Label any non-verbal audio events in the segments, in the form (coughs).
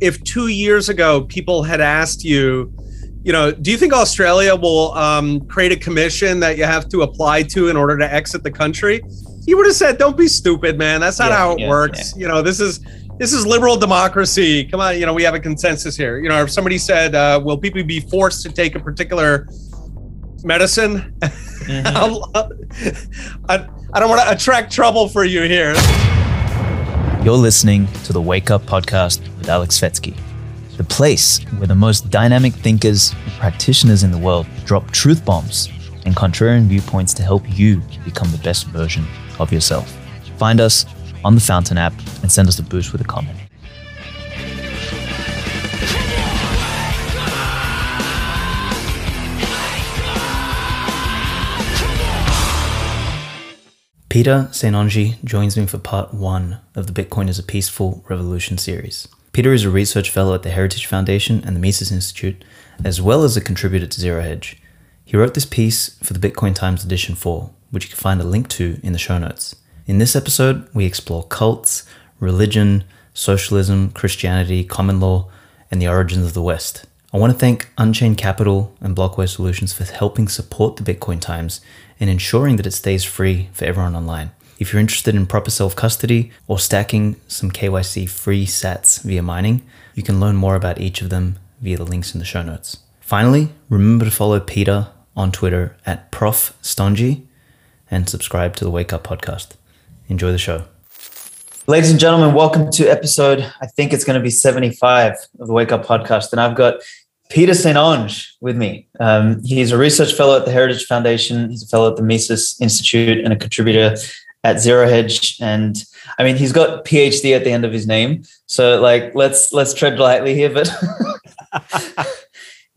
if two years ago people had asked you, you know, do you think Australia will um, create a commission that you have to apply to in order to exit the country? You would have said, "Don't be stupid, man. That's not Yeah, how it yeah, works." You know, this is this is liberal democracy. Come on, you know, we have a consensus here. You know, if somebody said, uh, "Will people be forced to take a particular medicine?" Mhm. (laughs) I, I don't want to attract trouble for you here. You're listening to the Wake Up Podcast with Alex Svetski, the place where the most dynamic thinkers and practitioners in the world drop truth bombs and contrarian viewpoints to help you become the best version of yourself. Find us on the Fountain app and send us a boost with a comment. Peter St. Onge joins me for part one of the Bitcoin is a Peaceful Revolution series. Peter is a research fellow at the Heritage Foundation and the Mises Institute, as well as a contributor to Zero Hedge. He wrote this piece for the Bitcoin Times Edition 4, which you can find a link to in the show notes. In this episode, we explore cults, religion, socialism, Christianity, common law, and the origins of the West. I want to thank Unchained Capital and Blockware Solutions for helping support the Bitcoin Times and ensuring that it stays free for everyone online. If you're interested in proper self custody or stacking some KYC free sats via mining, you can learn more about each of them via the links in the show notes. Finally, remember to follow Peter on Twitter at Prof. And subscribe to the Wake Up podcast. Enjoy the show. Ladies and gentlemen, welcome to episode, I think it's going to be 75 of the Wake Up podcast. And I've got Peter St. Onge with me. Um, he's a research fellow at the Heritage Foundation. He's a fellow at the Mises Institute and a contributor at Zero Hedge. And I mean, he's got PhD at the end of his name. So like, let's let's tread lightly here. But (laughs)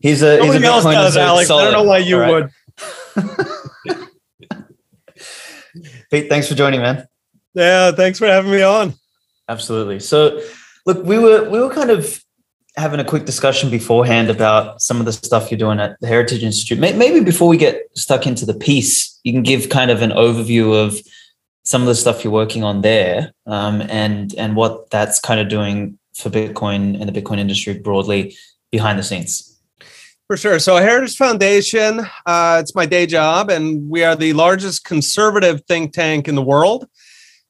he's a he's a else does, Alex. I don't know why you right. would. (laughs) Pete, thanks for joining, man. Yeah, thanks for having me on. Absolutely. So, look, we were we were kind of having a quick discussion beforehand about some of the stuff you're doing at the Heritage Institute. Maybe before we get stuck into the piece, you can give kind of an overview of some of the stuff you're working on there, um, and and what that's kind of doing for Bitcoin and the Bitcoin industry broadly behind the scenes. For sure. So, Heritage Foundation, uh, it's my day job, and we are the largest conservative think tank in the world.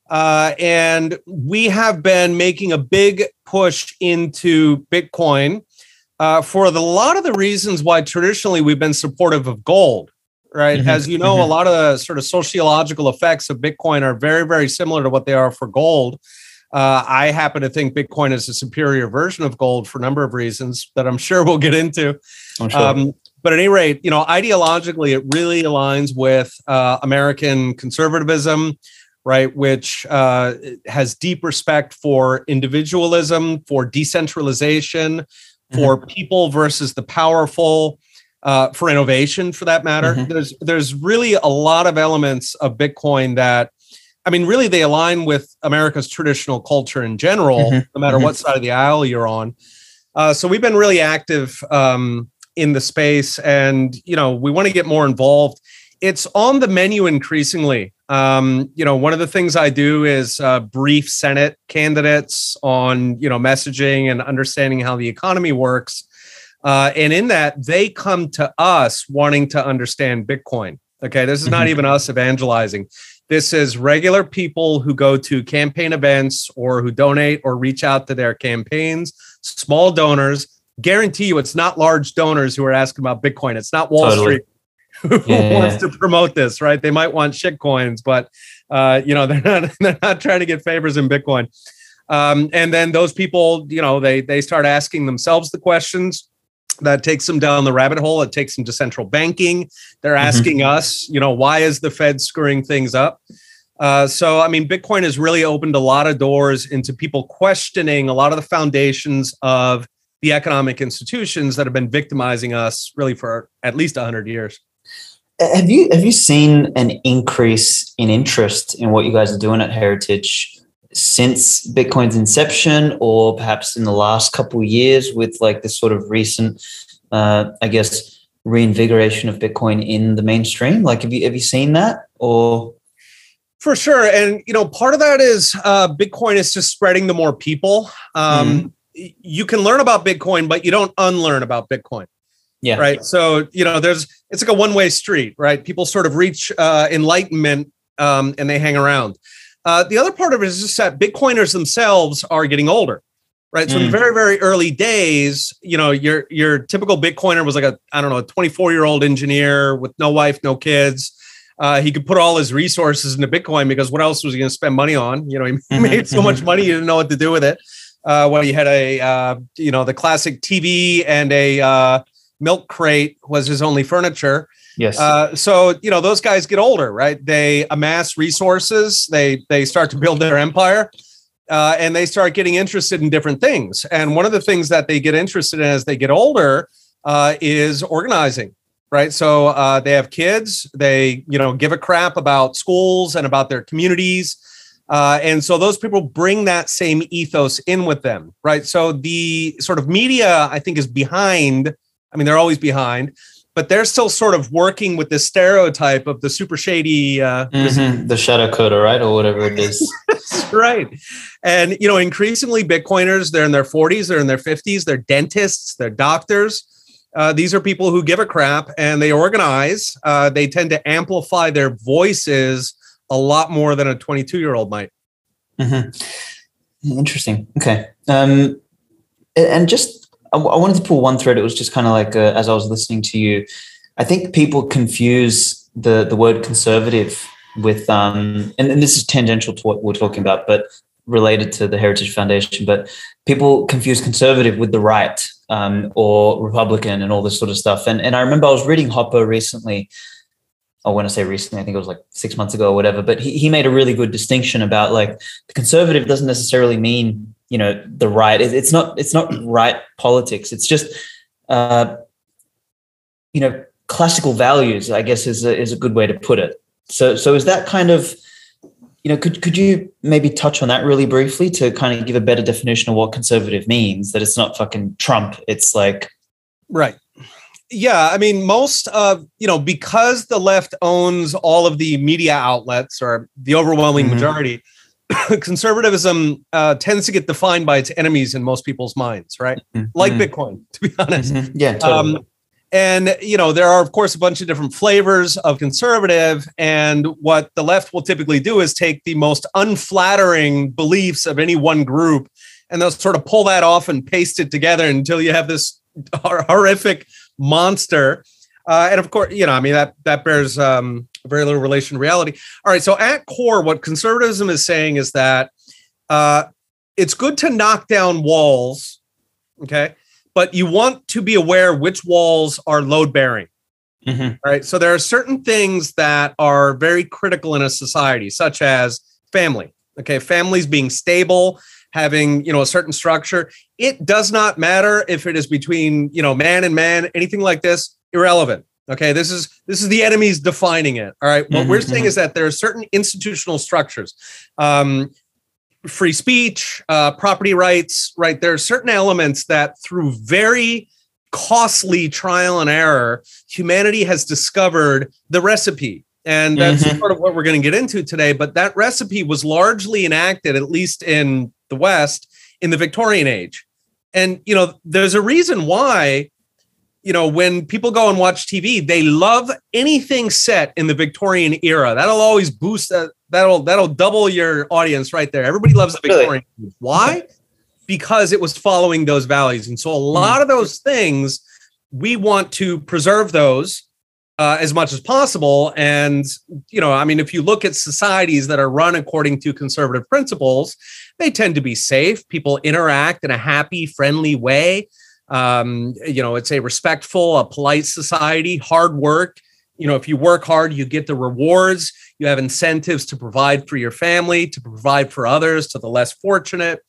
Uh, and we have been making a big push into Bitcoin uh, for the, a lot of the reasons why traditionally we've been supportive of gold, right? Mhm, As you know, a mhm. lot of the sort of sociological effects of Bitcoin are very, very similar to what they are for gold. Uh, I happen to think Bitcoin is a superior version of gold for a number of reasons that I'm (laughs) sure we'll get into. Sure. Um, but at any rate, you know, ideologically, it really aligns with uh, American conservatism, right? Which uh, has deep respect for individualism, for decentralization, for people versus the powerful, uh, for innovation, for that matter. Mhm. There's there's really a lot of elements of Bitcoin that. I mean, really, they align with America's traditional culture in general, Mhm. no matter Mhm. what side of the aisle you're on. Uh, so we've been really active um, in the space, and you know we want to get more involved. It's on the menu increasingly. Um, you know, one of the things I do is uh, brief Senate candidates on you know messaging and understanding how the economy works. Uh, and in that, they come to us wanting to understand Bitcoin. Okay, this is not Mhm. even us evangelizing. This is regular people who go to campaign events or who donate or reach out to their campaigns, small donors. Guarantee you it's not large donors who are asking about Bitcoin. It's not Wall Totally. Street (laughs) who Yeah, wants to promote this, right? They might want shit coins, but uh, you know, (laughs) they're not they're not trying to get favors in Bitcoin. Um, and then those people, you know, they they start asking themselves the questions that takes them down the rabbit hole. It takes them to central banking. They're Mhm. asking us, you know, why is the Fed screwing things up? Uh, so, I mean, Bitcoin has really opened a lot of doors into people questioning a lot of the foundations of the economic institutions that have been victimizing us really for at least 100 years. Have you have you seen an increase in interest in what you guys are doing at Heritage since Bitcoin's inception, or perhaps in the last couple of years with like this sort of recent, uh, I guess, reinvigoration of Bitcoin in the mainstream? Like, have you have you seen that, or For sure. And, you know, part of that is uh, Bitcoin is just spreading to more people. Um, you can learn about Bitcoin, but you don't unlearn about Bitcoin. Yeah. Right. So, you know, there's, it's like a one way street, right? People sort of reach uh, enlightenment um, and they hang around. Uh, the other part of it is just that Bitcoiners themselves are getting older, right? So mm. in very, very early days, you know, your your typical Bitcoiner was like a, I don't know, a 24 year old engineer with no wife, no kids. Uh, he could put all his resources into Bitcoin because what else was he going to spend money on? You know, he (laughs) made so much money, he didn't know what to do with it. Uh, well, he had a, uh, you know, the classic TV and a uh, milk crate was his only furniture. Yes. Uh, so you know those guys get older, right? They amass resources. They they start to build their empire, uh, and they start getting interested in different things. And one of the things that they get interested in as they get older uh, is organizing. Right. So uh, they have kids. They you know give a crap about schools and about their communities. Uh, and so those people bring that same ethos in with them, right? So the sort of media, I think, is behind. I mean, they're always behind, but they're still sort of working with this stereotype of the super shady uh, mm-hmm. the shadow coder right? Or whatever it is. (laughs) Right. And you know increasingly bitcoiners they're in their 40s they're in their 50s they're dentists they're doctors. Uh, these are people who give a crap and they organize. Uh, they tend to amplify their voices a lot more than a 22 year old might. Mm-hmm. interesting. Okay. Um, and just I, I wanted to pull one thread. It was just kind of like uh, as I was listening to you, I think people confuse the the word conservative with um, and, and this is tangential to what we're talking about, but related to the Heritage Foundation. But people confuse conservative with the right um, or Republican and all this sort of stuff. And and I remember I was reading Hoppe recently. I want to say recently, I think it was like six months ago or whatever, but he, he made a really good distinction about like the conservative doesn't necessarily mean you know the right it's not it's not right politics. It's just uh you know classical values i guess is a, is a good way to put it. So so is that kind of you know could could you maybe touch on that really briefly to kind of give a better definition of what conservative means? That it's not fucking trump it's like right. Yeah i mean most of you know because the left owns all of the media outlets or the overwhelming mm-hmm. majority (coughs) conservatism uh, tends to get defined by its enemies in most people's minds, right? Mm-hmm. Like mm-hmm. Bitcoin, (laughs) to be honest. Mm-hmm. Yeah, totally. Um, and you know there are of course a bunch of different flavors of conservative and what the left will typically do is take the most unflattering beliefs of any one group and they'll sort of pull that off and paste it together until you have this horrific monster uh, and of course you know i mean that that bears um, very little relation to reality. All right. So at core, what conservatism is saying is that uh, it's good to knock down walls. Okay. But you want to be aware which walls are load bearing. Mm-hmm. Right. So there are certain things that are very critical in a society, such as family. Okay. Families being stable, having, you know, a certain structure. It does not matter if it is between, you know, man and man, anything like this, irrelevant. Okay, this is this is the enemies defining it. All right, what mm-hmm, we're saying mm-hmm. is that there are certain institutional structures, um, free speech, uh, property rights. Right, there are certain elements that through very costly trial and error, humanity has discovered the recipe. And that's mm-hmm. sort of what we're going to get into today. But that recipe was largely enacted, at least in the West, in the Victorian age. And, you know, there's a reason why you know, when people go and watch TV, they love anything set in the Victorian era. That'll always boost that. That'll that'll double your audience right there. Everybody loves the Victorian. Really? Why? Because it was following those values, and so a lot mm. of those things we want to preserve those uh, as much as possible. And you know, I mean, if you look at societies that are run according to conservative principles, they tend to be safe. People interact in a happy, friendly way um, you know it's a respectful a polite society hard work. You know if you work hard you get the rewards. You have incentives to provide for your family to provide for others to the less fortunate.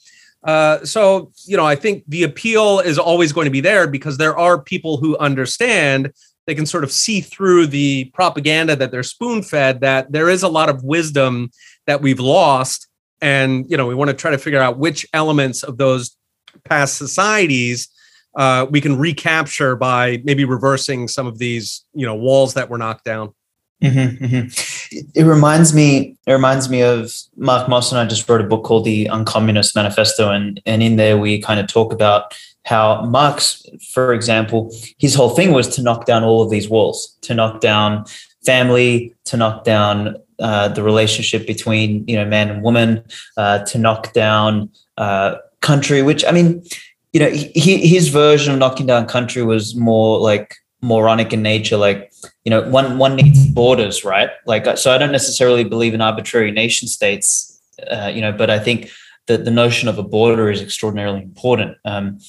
Uh, so you know i think the appeal is always going to be there because there are people who understand they can sort of see through the propaganda that they're spoon fed that there is a lot of wisdom that we've lost. And you know we want to try to figure out which elements of those past societies uh, we can recapture by maybe reversing some of these you know walls that were knocked down mm-hmm, mm-hmm. it reminds me it reminds me of Mark Moss and I just wrote a book called The Uncommunist Manifesto, and and in there we kind of talk about how Marx, for example, his whole thing was to knock down all of these walls, to knock down family, to knock down uh, the relationship between you know man and woman, uh, to knock down uh, country. Which I mean, you know, he, his version of knocking down country was more like moronic in nature. Like you know, one one needs borders, right? Like so, I don't necessarily believe in arbitrary nation states, uh, you know, but I think that the notion of a border is extraordinarily important. Um,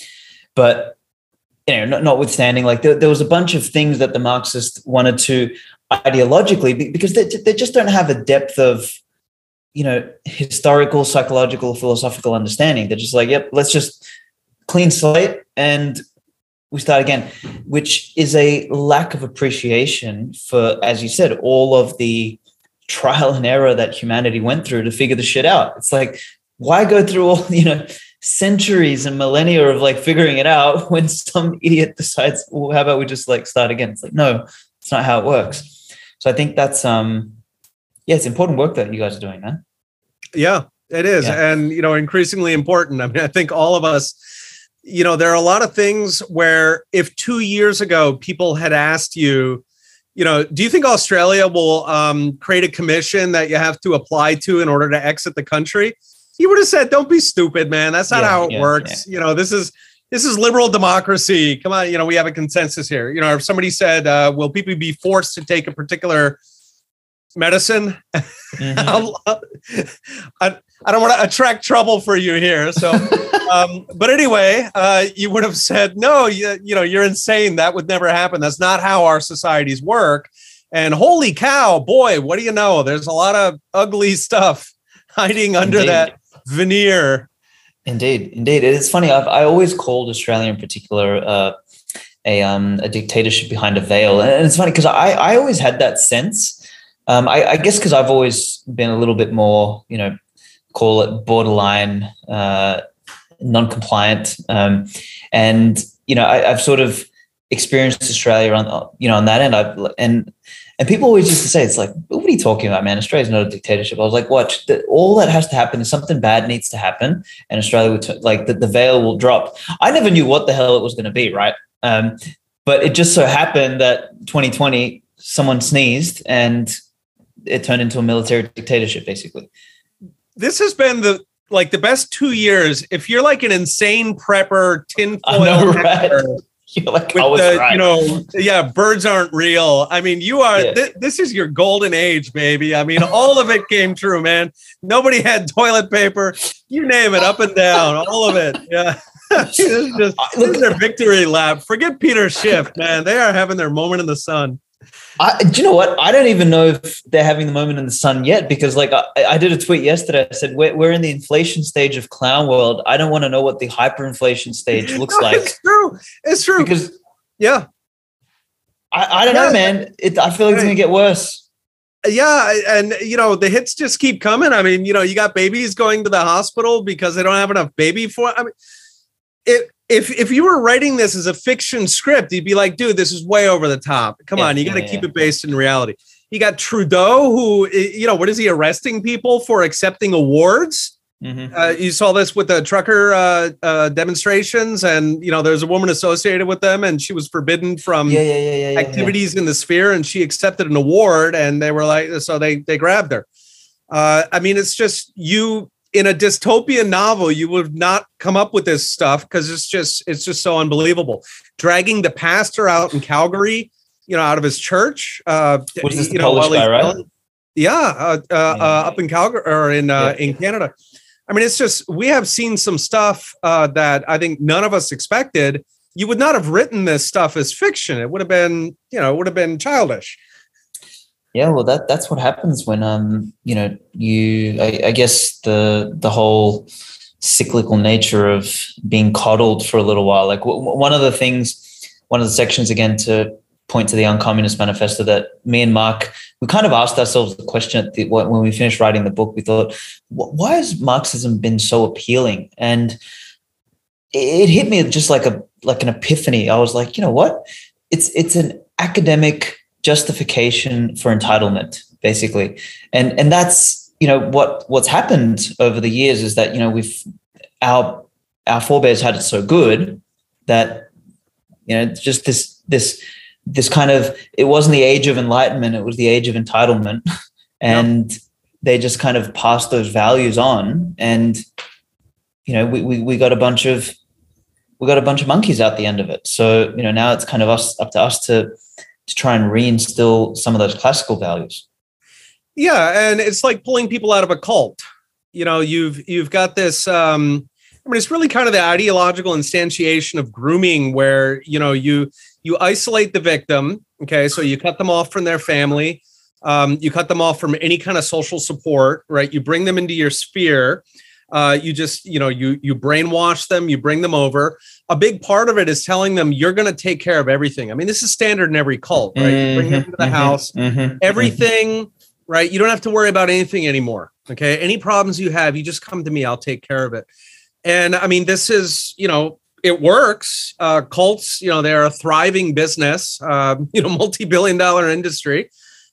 but you know, not, notwithstanding, like there, there, was a bunch of things that the Marxists wanted to ideologically because they, they just don't have a depth of you know historical psychological philosophical understanding they're just like yep let's just clean slate and we start again which is a lack of appreciation for as you said all of the trial and error that humanity went through to figure the shit out it's like why go through all (laughs) you know centuries and millennia of like figuring it out (laughs) when some idiot decides well how about we just like start again it's like no it's not how it works so I think that's um yeah, it's important work that you guys are doing, man. Yeah, it is. Yeah. And you know, increasingly important. I mean, I think all of us, you know, there are a lot of things where if two years ago people had asked you, you know, do you think Australia will um, create a commission that you have to apply to in order to exit the country? You would have said, "Don't be stupid, man. That's not yeah, how it yeah, works." You know, this is this is liberal democracy. Come on, you know, we have a consensus here. You know, if somebody said, uh, will people be forced to take a particular medicine? (laughs) Mm-hmm. (laughs) I, I don't want to attract trouble for you here. So, (laughs) um, but anyway, uh, you would have said, no, you, you know, you're insane. That would never happen. That's not how our societies work. And holy cow, boy, what do you know? There's a lot of ugly stuff hiding under Indeed. that veneer Indeed, indeed. It's funny. I've I always called Australia in particular uh, a um, a dictatorship behind a veil, and it's funny because I I always had that sense. Um, I, I guess because I've always been a little bit more, you know, call it borderline uh, non-compliant, um, and you know I, have sort of experienced Australia on you know on that end. I've and and people always used to say, it's like, what are you talking about, man? Australia's not a dictatorship. I was like, watch, the, all that has to happen is something bad needs to happen. And Australia would, t- like, the, the veil will drop. I never knew what the hell it was going to be, right? Um, but it just so happened that 2020, someone sneezed and it turned into a military dictatorship, basically. This has been the like the best two years. If you're like an insane prepper, tinfoil know, right? (laughs) You're like, was the, right. You know, yeah, birds aren't real. I mean, you are. Yeah. Th- this is your golden age, baby. I mean, all of it came true, man. Nobody had toilet paper. You name it, up and down, all of it. Yeah. (laughs) this is just uh, this is their victory lap. Forget Peter Schiff, man. They are having their moment in the sun. I, do you know what? I don't even know if they're having the moment in the sun yet because, like, I, I did a tweet yesterday. I said we're, we're in the inflation stage of clown world. I don't want to know what the hyperinflation stage looks no, like. It's true. It's true. Because yeah, I, I don't yeah. know, man. It, I feel like it's gonna get worse. Yeah, and you know the hits just keep coming. I mean, you know, you got babies going to the hospital because they don't have enough baby for. I mean, it if if you were writing this as a fiction script, you'd be like, dude, this is way over the top. Come yeah, on, you got to yeah, keep yeah. it based in reality. You got Trudeau, who you know, what is he arresting people for accepting awards? Mm-hmm. Uh, you saw this with the trucker uh, uh, demonstrations, and you know, there's a woman associated with them, and she was forbidden from activities in the sphere, and she accepted an award, and they were like, so they they grabbed her. Uh, I mean, it's just you in a dystopian novel you would not come up with this stuff because it's just it's just so unbelievable. Dragging the pastor out in calgary you know out of his church uh What is this you know Polish guy, right? yeah, uh, uh, uh, up in calgary or in uh, yeah. in canada. I mean it's just we have seen some stuff uh that i think none of us expected. You would not have written this stuff as fiction. It would have been you know it would have been childish yeah, well, that that's what happens when um you know you I, I, guess the the whole cyclical nature of being coddled for a little while. Like w- one of the things, one of the sections again to point to the Uncommunist Manifesto that me and Mark we kind of asked ourselves the question the, when we finished writing the book. We thought, why has Marxism been so appealing? And it hit me just like a like an epiphany. I was like, you know what? It's it's an academic justification for entitlement, basically, and and that's you know what what's happened over the years is that you know we've our our forebears had it so good that you know just this this this kind of it wasn't the age of enlightenment it was the age of entitlement. (laughs) And yep. they just kind of passed those values on and you know we, we we got a bunch of we got a bunch of monkeys out the end of it. So you know now it's kind of us up to us to to try and reinstill some of those classical values yeah and it's like pulling people out of a cult you know you've you've got this um I mean, it's really kind of the ideological instantiation of grooming, where you know you you isolate the victim. Okay, so you cut them off from their family, um, you cut them off from any kind of social support, right? You bring them into your sphere. Uh, you just you know you you brainwash them you bring them over a big part of it is telling them you're going to take care of everything i mean this is standard in every cult right mm-hmm, bring them into the mm-hmm, house mm-hmm, mm-hmm. everything right you don't have to worry about anything anymore okay any problems you have you just come to me i'll take care of it and I mean, this is, you know, it works. Uh, cults, you know, they're a thriving business, uh, (laughs) you know, multi-billion dollar industry.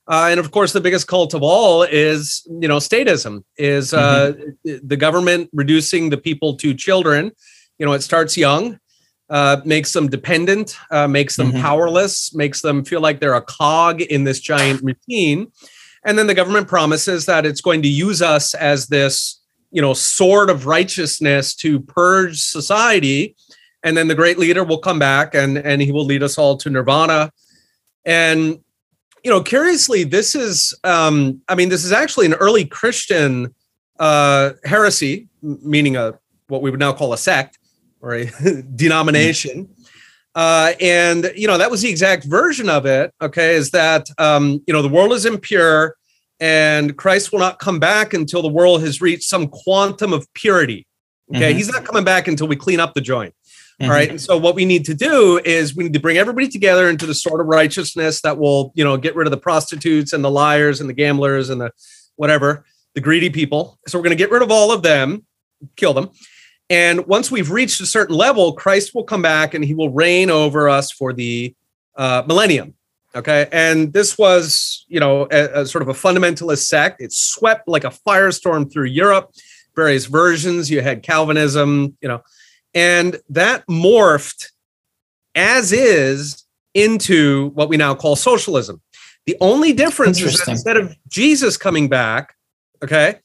Uh, and of course, the biggest cult of all is, you know, statism, is uh, mm-hmm. the government reducing the people to children. You know, it starts young, uh, makes them dependent, uh, makes them mm-hmm. powerless, makes them feel like they're a cog in this giant machine. And then the government promises that it's going to use us as this you know sword of righteousness to purge society and then the great leader will come back and and he will lead us all to nirvana and you know curiously this is um i mean this is actually an early christian uh heresy meaning a what we would now call a sect or a (laughs) denomination uh, and you know that was the exact version of it okay is that um, you know the world is impure and Christ will not come back until the world has reached some quantum of purity. Okay, mm-hmm. he's not coming back until we clean up the joint. Mm-hmm. All right. And so what we need to do is we need to bring everybody together into the sort of righteousness that will, you know, get rid of the prostitutes and the liars and the gamblers and the whatever, the greedy people. So we're going to get rid of all of them, kill them. And once we've reached a certain level, Christ will come back and he will reign over us for the uh, millennium. Okay. And this was, you know, a, a sort of a fundamentalist sect. It swept like a firestorm through Europe, various versions. You had Calvinism, you know, and that morphed as is into what we now call socialism. The only difference is that instead of Jesus coming back, okay,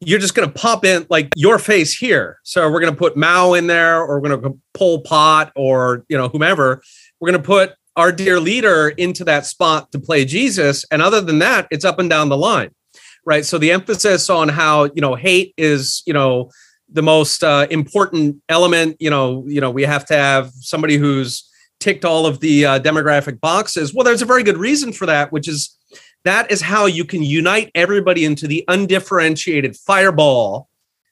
you're just going to pop in like your face here. So we're going to put Mao in there, or we're going to Pol Pot, or you know whomever. We're going to put our dear leader into that spot to play Jesus. And other than that, it's up and down the line, right? So the emphasis on how you know hate is you know the most uh, important element. You know, you know we have to have somebody who's ticked all of the uh, demographic boxes. Well, there's a very good reason for that, which is that is how you can unite everybody into the undifferentiated fireball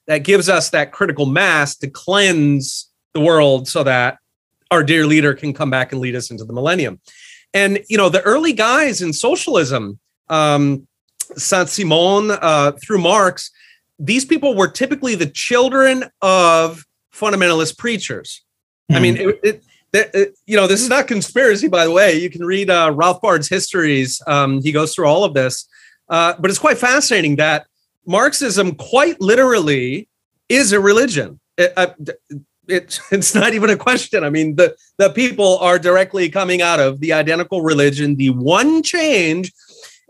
that gives us that critical mass to cleanse the world so that our dear leader can come back and lead us into the millennium. And you know, the early guys in socialism, um, Saint Simon uh, through Marx, these people were typically the children of fundamentalist preachers. I mean, hmm. it, it, it, you know, this is not conspiracy, by the way. You can read uh, Bard's histories. Um, he goes through all of this, uh, but it's quite fascinating that Marxism, quite literally, is a religion. It, uh, it's (laughs) it's not even a question. I mean, the the people are directly coming out of the identical religion. The one change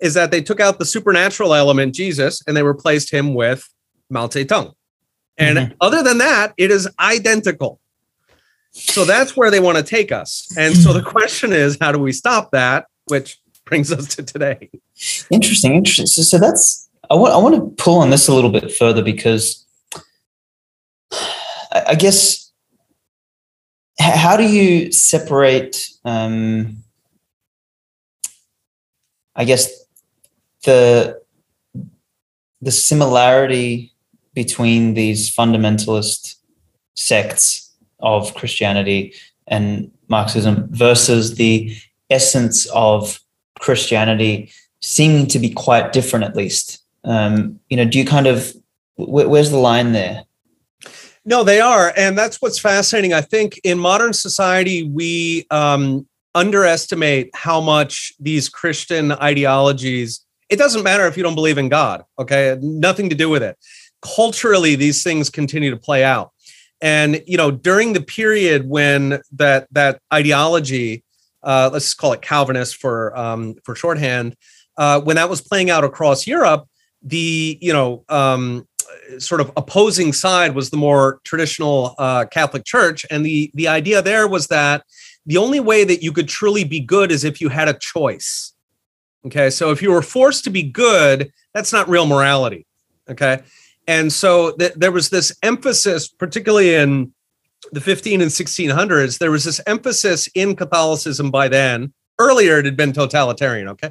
is that they took out the supernatural element, Jesus, and they replaced him with Mao Zedong. And mm-hmm. other than that, it is identical. So that's where they want to take us. And so the question is, how do we stop that? Which brings us to today. Interesting, interesting. So, so that's I want I want to pull on this a little bit further because I guess how do you separate um, i guess the the similarity between these fundamentalist sects of christianity and marxism versus the essence of christianity seeming to be quite different at least um, you know do you kind of where's the line there no, they are. And that's what's fascinating. I think in modern society, we um, underestimate how much these Christian ideologies. It doesn't matter if you don't believe in God. Okay, nothing to do with it. Culturally, these things continue to play out, and you know during the period when that that ideology, uh, let's call it Calvinist for um, for shorthand, uh, when that was playing out across Europe, the you know um, sort of opposing side was the more traditional uh, Catholic Church, and the the idea there was that the only way that you could truly be good is if you had a choice. Okay, so if you were forced to be good, that's not real morality. Okay, and so th- there was this emphasis, particularly in the 15 and 1600s, there was this emphasis in Catholicism by then. Earlier, it had been totalitarian. Okay,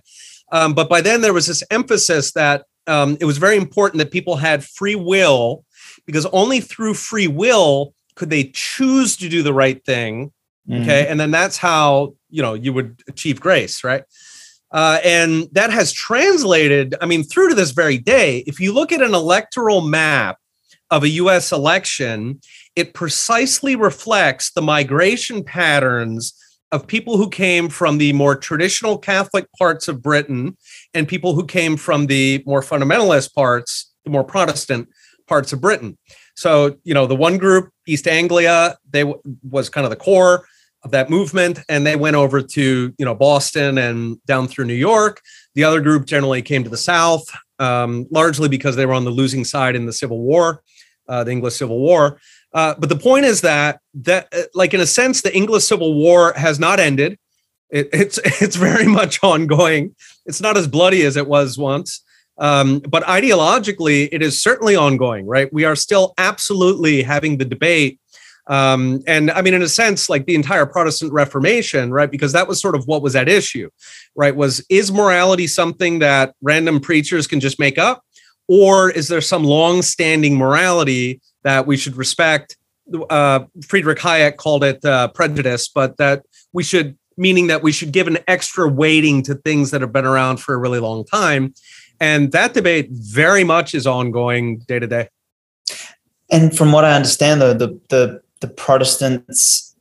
um, but by then there was this emphasis that um, it was very important that people had free will because only through free will could they choose to do the right thing mm-hmm. okay and then that's how you know you would achieve grace right uh, and that has translated i mean through to this very day if you look at an electoral map of a us election it precisely reflects the migration patterns of people who came from the more traditional Catholic parts of Britain and people who came from the more fundamentalist parts, the more Protestant parts of Britain. So, you know, the one group, East Anglia, they w- was kind of the core of that movement, and they went over to you know Boston and down through New York. The other group generally came to the South, um, largely because they were on the losing side in the Civil War, uh, the English Civil War. Uh, but the point is that that uh, like in a sense, the English Civil War has not ended. It, it's (laughs) it's very much ongoing. It's not as bloody as it was once. Um, but ideologically, it is certainly ongoing, right? We are still absolutely having the debate. Um, and I mean, in a sense, like the entire Protestant Reformation, right? Because that was sort of what was at issue, right? Was is morality something that random preachers can just make up? Or is there some long-standing morality that we should respect. Uh, Friedrich Hayek called it uh, prejudice, but that we should, meaning that we should give an extra weighting to things that have been around for a really long time. And that debate very much is ongoing day to day. And from what I understand, though, the the the Protestants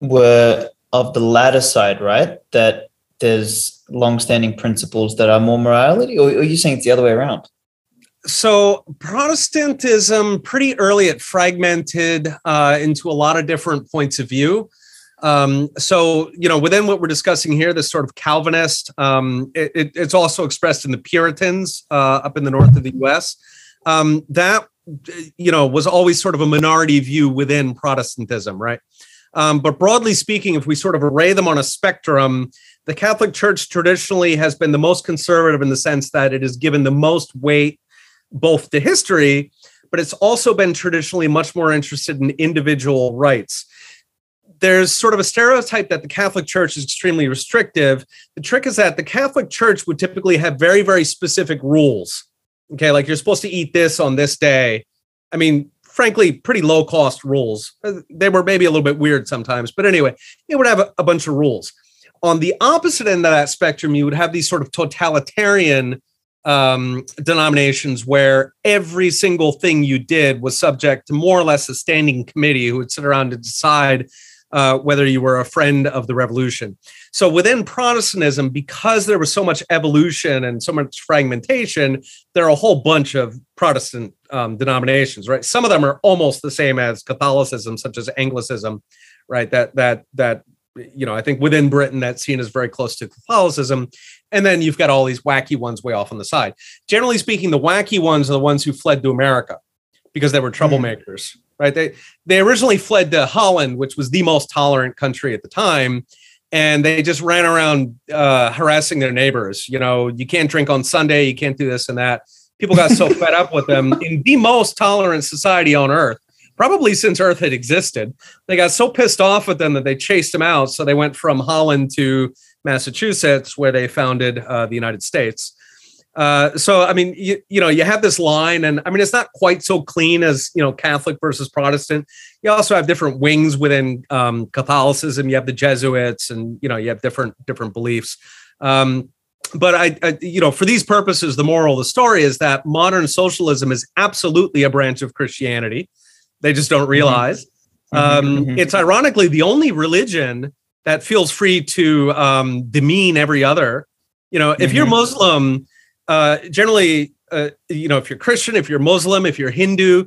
were of the latter side, right? That there's long-standing principles that are more morality, or are you saying it's the other way around? so Protestantism pretty early it fragmented uh, into a lot of different points of view. Um, so you know, within what we're discussing here, this sort of Calvinist, um, it, it, it's also expressed in the Puritans uh, up in the north of the U.S. Um, that you know was always sort of a minority view within Protestantism, right? Um, but broadly speaking, if we sort of array them on a spectrum, the Catholic Church traditionally has been the most conservative in the sense that it has given the most weight both to history, but it's also been traditionally much more interested in individual rights. There's sort of a stereotype that the Catholic Church is extremely restrictive. The trick is that the Catholic Church would typically have very, very specific rules. Okay, like you're supposed to eat this on this day. I mean, frankly, pretty low cost rules. They were maybe a little bit weird sometimes, but anyway, it would have a, a bunch of rules. On the opposite end of that spectrum, you would have these sort of totalitarian um, denominations where every single thing you did was subject to more or less a standing committee who would sit around to decide uh, whether you were a friend of the revolution. So within Protestantism, because there was so much evolution and so much fragmentation, there are a whole bunch of Protestant um, denominations, right? Some of them are almost the same as Catholicism, such as Anglicanism, right? That that that you know, I think within Britain that's seen as very close to Catholicism. And then you've got all these wacky ones way off on the side. Generally speaking, the wacky ones are the ones who fled to America because they were hmm. troublemakers, right? They they originally fled to Holland, which was the most tolerant country at the time, and they just ran around uh, harassing their neighbors. You know, you can't drink on Sunday, you can't do this and that. People got so fed up with them in the most tolerant society on earth probably since Earth had existed. They got so pissed off with them that they chased them out. So they went from Holland to Massachusetts, where they founded uh, the United States. Uh, so I mean, you, you know, you have this line, and I mean, it's not quite so clean as you know Catholic versus Protestant. You also have different wings within um, Catholicism. You have the Jesuits, and you know, you have different different beliefs. Um, but I, I, you know, for these purposes, the moral of the story is that modern socialism is absolutely a branch of Christianity. They just don't mm-hmm. realize. Mm-hmm. Um, mm-hmm. It's ironically the only religion that feels free to um, demean every other. You know, if you're Mhm. Muslim, uh, generally, uh, you know, if you're Christian, if you're Muslim, if you're Hindu,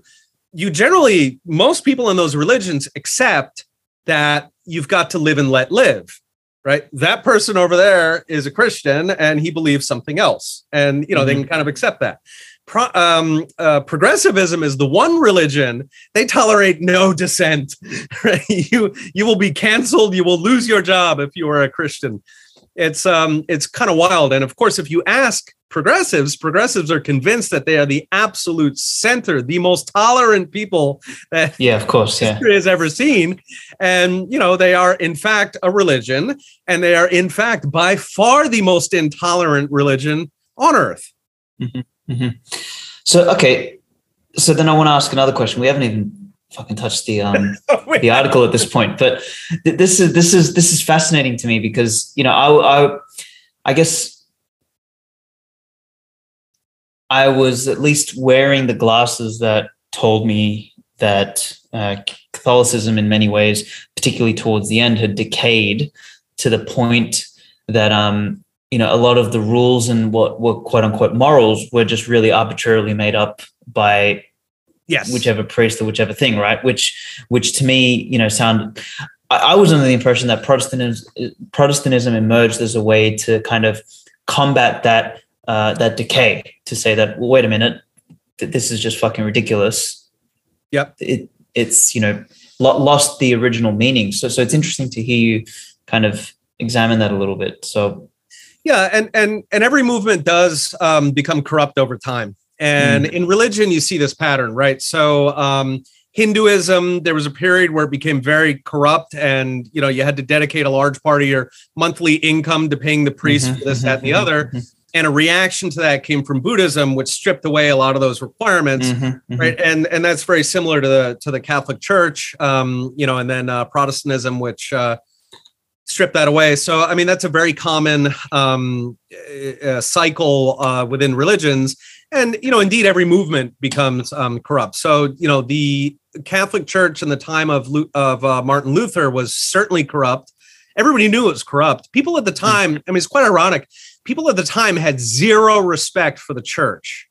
you generally, most people in those religions accept that you've got to live and let live, right? That person over there is a Christian and he believes something else. And, you know, they can kind of accept that. Pro, um, uh, progressivism is the one religion they tolerate no (laughs) dissent. Right? You you will be canceled. You will lose your job if you are a Christian. It's um it's kind of wild. And of course, if you ask progressives, progressives are convinced that they are the absolute center, the most tolerant people that Yeah, of course. Yeah. history has ever seen. And, you know, they are in fact a religion, and they are in fact by far the most intolerant religion on earth. So okay, so then I want to ask another question. We haven't even fucking touched the um (laughs) the article at this point, but th- this is this is this is fascinating to me because you know I I I guess I was at least wearing the glasses that told me that uh, Catholicism, in many ways, particularly towards the end, had decayed to the point that um you know a lot of the rules and what were quote unquote morals were just really arbitrarily made up by yes. whichever priest or whichever thing, right? Which, which to me, you know, sound. I, I was under the impression that Protestantism, Protestantism emerged as a way to kind of combat that uh, that decay. To say that, well, wait a minute, th- this is just fucking ridiculous. Yep. It it's you know lo- lost the original meaning. So so it's interesting to hear you kind of examine that a little bit. So Yeah, and and and every movement does um, become corrupt over time. And in religion, you see this pattern, right? So um, Hinduism, there was a period where it became very corrupt, and you know you had to dedicate a large part of your monthly income to paying the priest Mhm, for this, mhm, that, and the mhm, other. mhm, And a reaction to that came from Buddhism, which stripped away a lot of those requirements. mhm, mhm. Right, and and that's very similar to the to the Catholic Church, um, you know, and then uh, Protestantism, which uh, strip that away. So, I mean, that's a very common um, uh, cycle uh, within religions. And, you know, indeed, every movement becomes um, corrupt. So, you know, the Catholic Church in the time of, of uh, Martin Luther was certainly corrupt. Everybody knew it was corrupt. People at the time, I mean, it's quite ironic. People at the time had zero respect for the church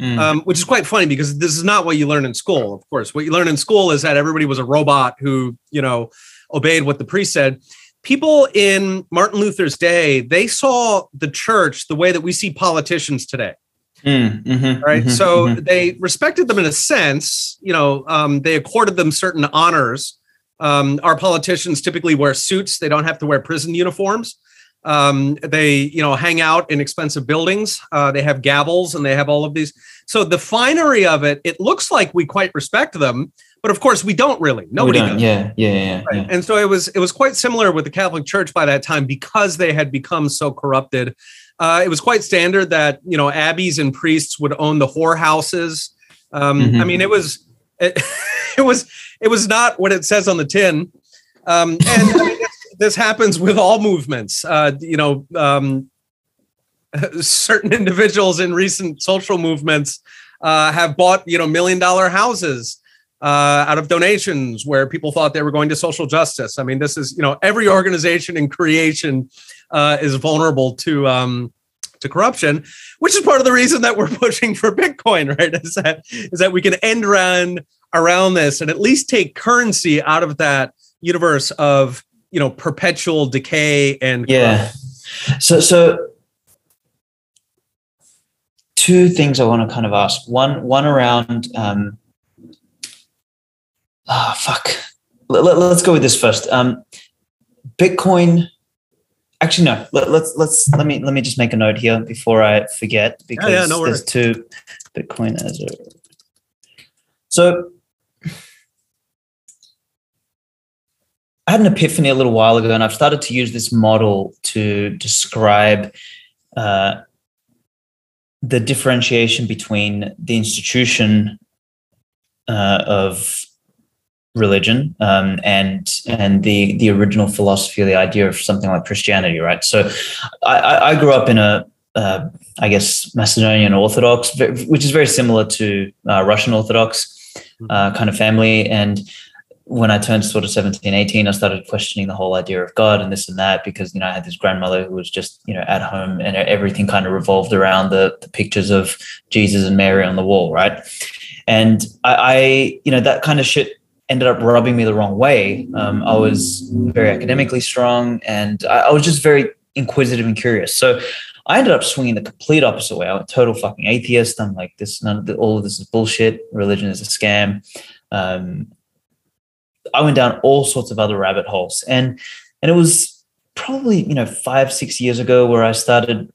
Mm. um, which is quite funny because this is not what you learn in school. Of course, what you learn in school is that everybody was a robot who, you know, obeyed what the priest said. People in Martin Luther's day, they saw the church the way that we see politicians today. Mm, mhm, Right. mhm, so mhm. they respected them in a sense. You know, um, they accorded them certain honors. Um, our politicians typically wear suits; they don't have to wear prison uniforms. Um, they, you know, hang out in expensive buildings. Uh, they have gavels and they have all of these. So the finery of it, it looks like we quite respect them, but of course we don't really. Nobody don't. does. Yeah, yeah, yeah. Right. yeah. And so it was it was quite similar with the Catholic Church by that time because they had become so corrupted. Uh, it was quite standard that you know abbeys and priests would own the whorehouses. Um, Mhm. I mean, it was it, (laughs) it was it was not what it says on the tin. Um, and I mean, this, this happens with all movements. Uh, you know, um, (laughs) certain individuals in recent social movements uh, have bought you know million dollar houses uh, out of donations where people thought they were going to social justice. I mean, this is you know every organization in creation uh, is vulnerable to um, to corruption, which is part of the reason that we're (laughs) pushing for Bitcoin. Right? Is that is that we can end run around this and at least take currency out of that universe of you know perpetual decay and Yeah. So so two things I want to kind of ask. One one around um ah fuck. Let, let, us go with this first. Um Bitcoin actually no. Let, let's let's let me let me just make a note here before I forget because yeah, no there's two Bitcoin as a so I had an epiphany a little while ago, and I've started to use this model to describe uh, the differentiation between the institution uh, of religion um, and and the the original philosophy or the idea of something like Christianity, right? So, I, I I grew up in a uh, I guess Macedonian Orthodox, which is very similar to uh, Russian Orthodox uh, kind of family, and when I turned sort of 17, 18, I started questioning the whole idea of God and this and that because, you know, I had this grandmother who was just, you know, at home and everything kind of revolved around the, the pictures of Jesus and Mary on the wall, right? And I, I you know, that kind of shit ended up rubbing me the wrong way. Um, I was very academically strong and I, I was just very inquisitive and curious. So I ended up swinging the complete opposite way. I'm a total fucking atheist. I'm like, this, none of the, all of this is bullshit. Religion is a scam. Um, I went down all sorts of other rabbit holes, and and it was probably you know five six years ago where I started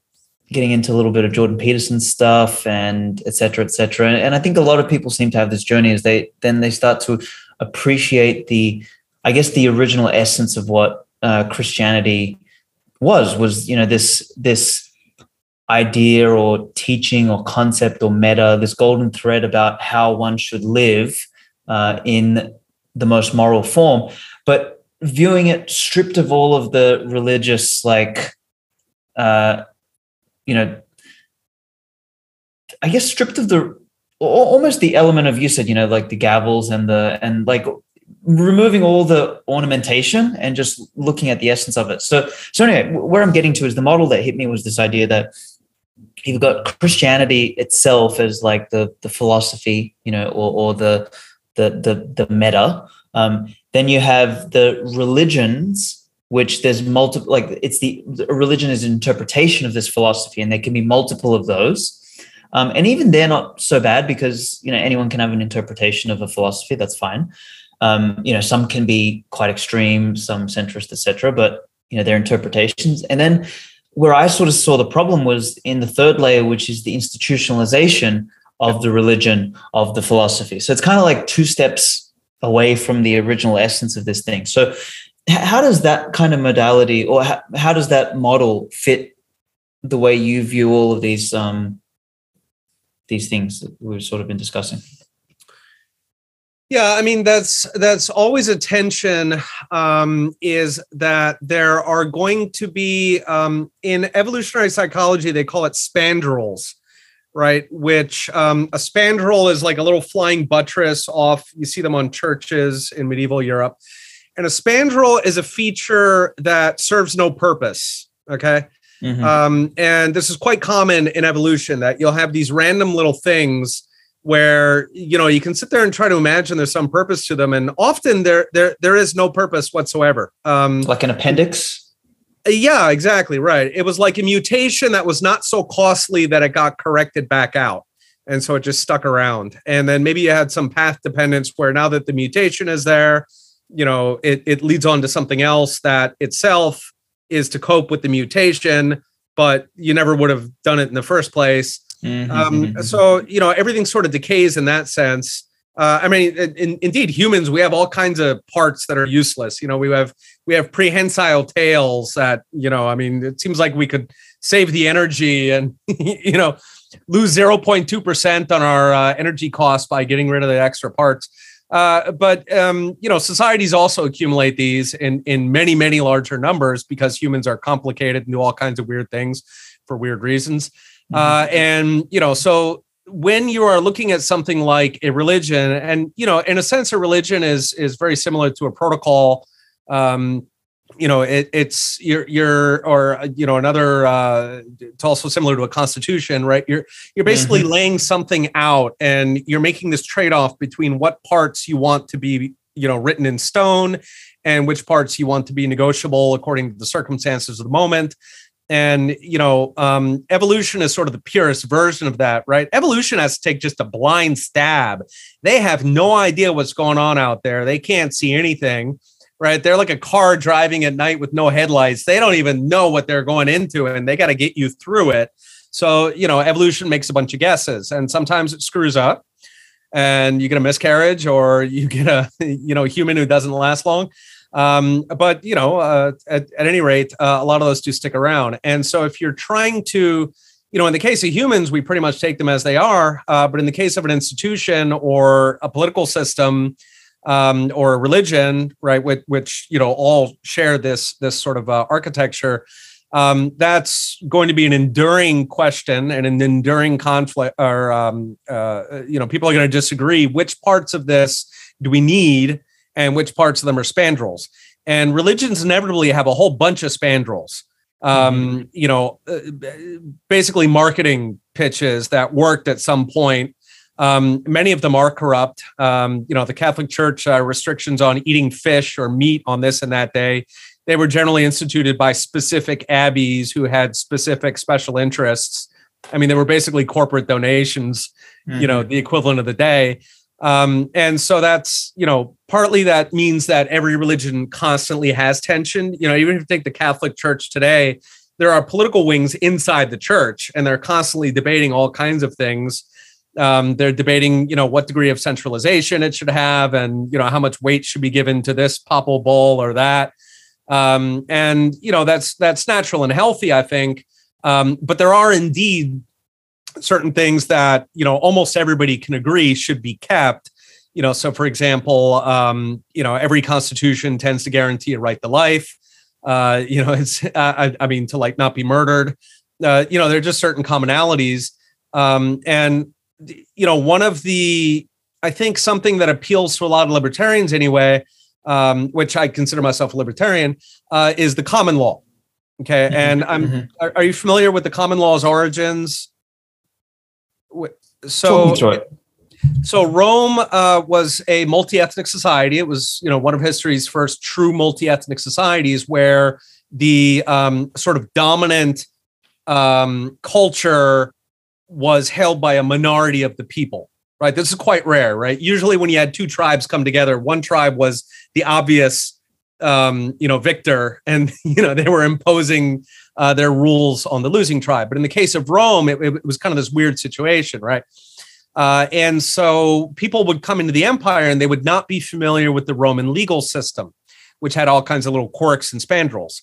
getting into a little bit of Jordan Peterson stuff and et cetera, et cetera. And I think a lot of people seem to have this journey as they then they start to appreciate the, I guess, the original essence of what uh, Christianity was was you know this this idea or teaching or concept or meta, this golden thread about how one should live uh, in the most moral form, but viewing it stripped of all of the religious, like, uh, you know, I guess stripped of the almost the element of you said, you know, like the gavels and the and like removing all the ornamentation and just looking at the essence of it. So, so anyway, where I'm getting to is the model that hit me was this idea that you've got Christianity itself as like the the philosophy, you know, or or the the the the meta. Um, then you have the religions, which there's multiple. Like it's the, the religion is an interpretation of this philosophy, and there can be multiple of those. Um, and even they're not so bad because you know anyone can have an interpretation of a philosophy. That's fine. Um, you know, some can be quite extreme, some centrist, etc. But you know, their interpretations. And then where I sort of saw the problem was in the third layer, which is the institutionalization of the religion of the philosophy. So it's kind of like two steps away from the original essence of this thing. So how does that kind of modality or how, how does that model fit the way you view all of these um, these things that we've sort of been discussing? Yeah, I mean that's that's always a tension. Um, is that there are going to be um, in evolutionary psychology they call it spandrels, right? Which um, a spandrel is like a little flying buttress off. You see them on churches in medieval Europe. And a spandrel is a feature that serves no purpose. Okay. Mm-hmm. Um, and this is quite common in evolution that you'll have these random little things where you know you can sit there and try to imagine there's some purpose to them and often there there there is no purpose whatsoever um like an appendix yeah, exactly right. It was like a mutation that was not so costly that it got corrected back out. And so it just stuck around. And then maybe you had some path dependence where now that the mutation is there, you know, it, it leads on to something else that itself is to cope with the mutation, but you never would have done it in the first place. Mm-hmm. Um, mm-hmm. so, you know, everything sort of decays in that sense. Uh, I mean, in, indeed, humans we have all kinds of parts that are useless. You know, we have we have prehensile tails that you know. I mean, it seems like we could save the energy and (laughs) you know lose zero point two percent on our uh, energy cost by getting rid of the extra parts. Uh, but um, you know, societies also accumulate these in in many many larger numbers because humans are complicated and do all kinds of weird things for weird reasons. Mm-hmm. Uh, and you know, so when you are looking at something like a religion and you know in a sense a religion is is very similar to a protocol um you know it, it's you're you're or you know another uh it's also similar to a constitution right? You're you're basically mm-hmm. laying something out and you're making this trade-off between what parts you want to be you know written in stone and which parts you want to be negotiable according to the circumstances of the moment. And you know um, evolution is sort of the purest version of that right? Evolution has to take just a blind stab. They have no idea what's going on out there. They can't see anything right they're like a car driving at night with no headlights they don't even know what they're going into and they got to get you through it so you know evolution makes a bunch of guesses and sometimes it screws up and you get a miscarriage or you (laughs) get a you know human who doesn't last long um, but you know, uh, at, at, any rate, uh, a lot of those do stick around. And so if you're trying to, you know, in the case of humans, we pretty much take them as they are. Uh, but in the case of an institution or a political system um, or a religion, right, which, which, you know all share this this sort of uh, architecture. Um, that's going to be an enduring question and an enduring conflict or um, uh, you know people are going to disagree which parts of this do we need and which parts of them are spandrels. And religions inevitably have a whole bunch of spandrels. Um, mm-hmm. You know, uh, basically marketing pitches that worked at some point. Um, many of them are corrupt. Um, you know, the Catholic Church uh, restrictions on eating fish or meat on this and that day. They were generally instituted by specific abbeys who had specific special interests. I mean, they were basically corporate donations. Mm-hmm. You know, mm-hmm. the equivalent of the day. Um, and so that's, you know, partly that means that every religion constantly has tension. You know, even if you take the Catholic Church today, there are political wings inside the church and they're constantly debating all kinds of things. Um, they're debating, you know, what degree of centralization it should have and, you know, how much weight should be given to this papal bull or that. Um, and, you know, that's, that's natural and healthy, I think. Um, but there are indeed certain things that you know almost everybody can agree should be kept you know so for example um, you know every constitution tends to guarantee a right to life uh, you know (laughs) it's uh, I, I, mean to like not be murdered uh, you know there are just certain commonalities um, and you know one of the i think something that appeals to a lot of libertarians anyway um, which i consider myself a libertarian uh, is the common law okay mm-hmm. and i'm mm-hmm. are, are you familiar with the common law's origins so so Rome uh, was a multi-ethnic society. It was, you know, one of history's first true multi-ethnic societies where the um, sort of dominant um, culture was held by a minority of the people. Right. This is quite rare. Right. Usually, when you had two tribes come together, one tribe was the obvious, um, you know, victor, (laughs) and you know they were imposing uh, their rules on the losing tribe. But in the case of Rome, it, it was kind of this weird situation, right? Uh, and so people would come into the empire and they would not be familiar with the Roman legal system, which had all kinds of little quirks and spandrels.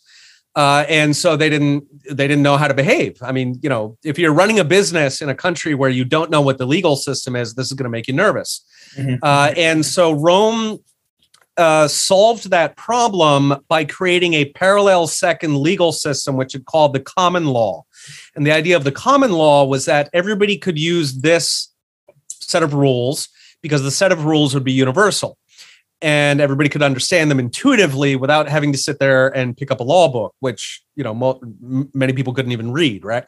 Uh, and so they didn't they didn't know how to behave. I mean, you know, if you're running a business in a country where you don't know what the legal system is, this is going to make you nervous. Mm-hmm. Uh, and so Rome uh, solved that problem by creating a parallel second legal system, which it called the common law. And the idea of the common law was that everybody could use this set of rules because the set of rules would be universal and everybody could understand them intuitively without having to sit there and pick up a law book, which you know mo- many people couldn't even read, right?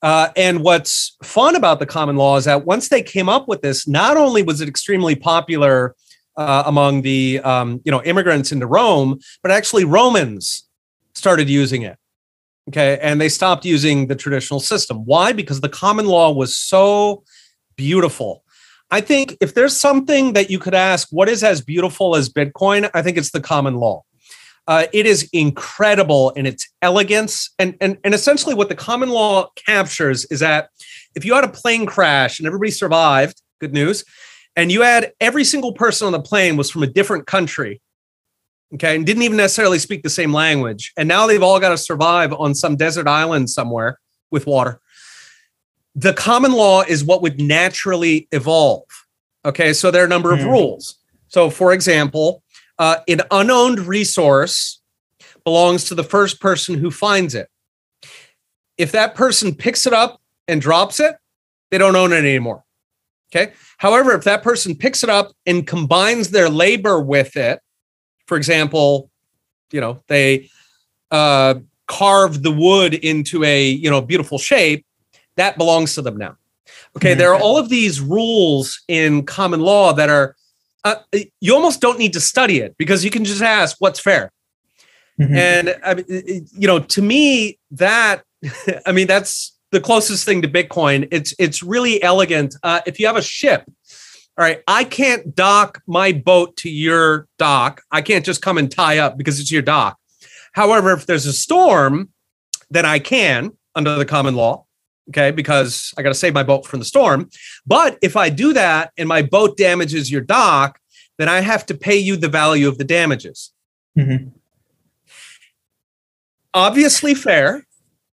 Uh, and what's fun about the common law is that once they came up with this, not only was it extremely popular uh, among the um, you know immigrants into Rome, but actually Romans started using it. Okay, and they stopped using the traditional system. Why? Because the common law was so beautiful. I think if there's something that you could ask, what is as beautiful as Bitcoin? I think it's the common law. Uh, it is incredible in its elegance. And, and, and essentially, what the common law captures is that if you had a plane crash and everybody survived, good news, and you had every single person on the plane was from a different country okay and didn't even necessarily speak the same language and now they've all got to survive on some desert island somewhere with water the common law is what would naturally evolve okay so there are a number of mm. rules so for example uh, an unowned resource belongs to the first person who finds it if that person picks it up and drops it they don't own it anymore Okay. However, if that person picks it up and combines their labor with it, for example, you know, they uh, carve the wood into a, you know, beautiful shape, that belongs to them now. Okay. Mm-hmm. There are all of these rules in common law that are, uh, you almost don't need to study it because you can just ask what's fair. Mm-hmm. And, uh, you know, to me, that, (laughs) I mean, that's, the closest thing to Bitcoin. It's it's really elegant. Uh, if you have a ship, all right, I can't dock my boat to your dock. I can't just come and tie up because it's your dock. However, if there's a storm, then I can under the common law. Okay, because I got to save my boat from the storm. But if I do that and my boat damages your dock, then I have to pay you the value of the damages. Mm-hmm. Obviously fair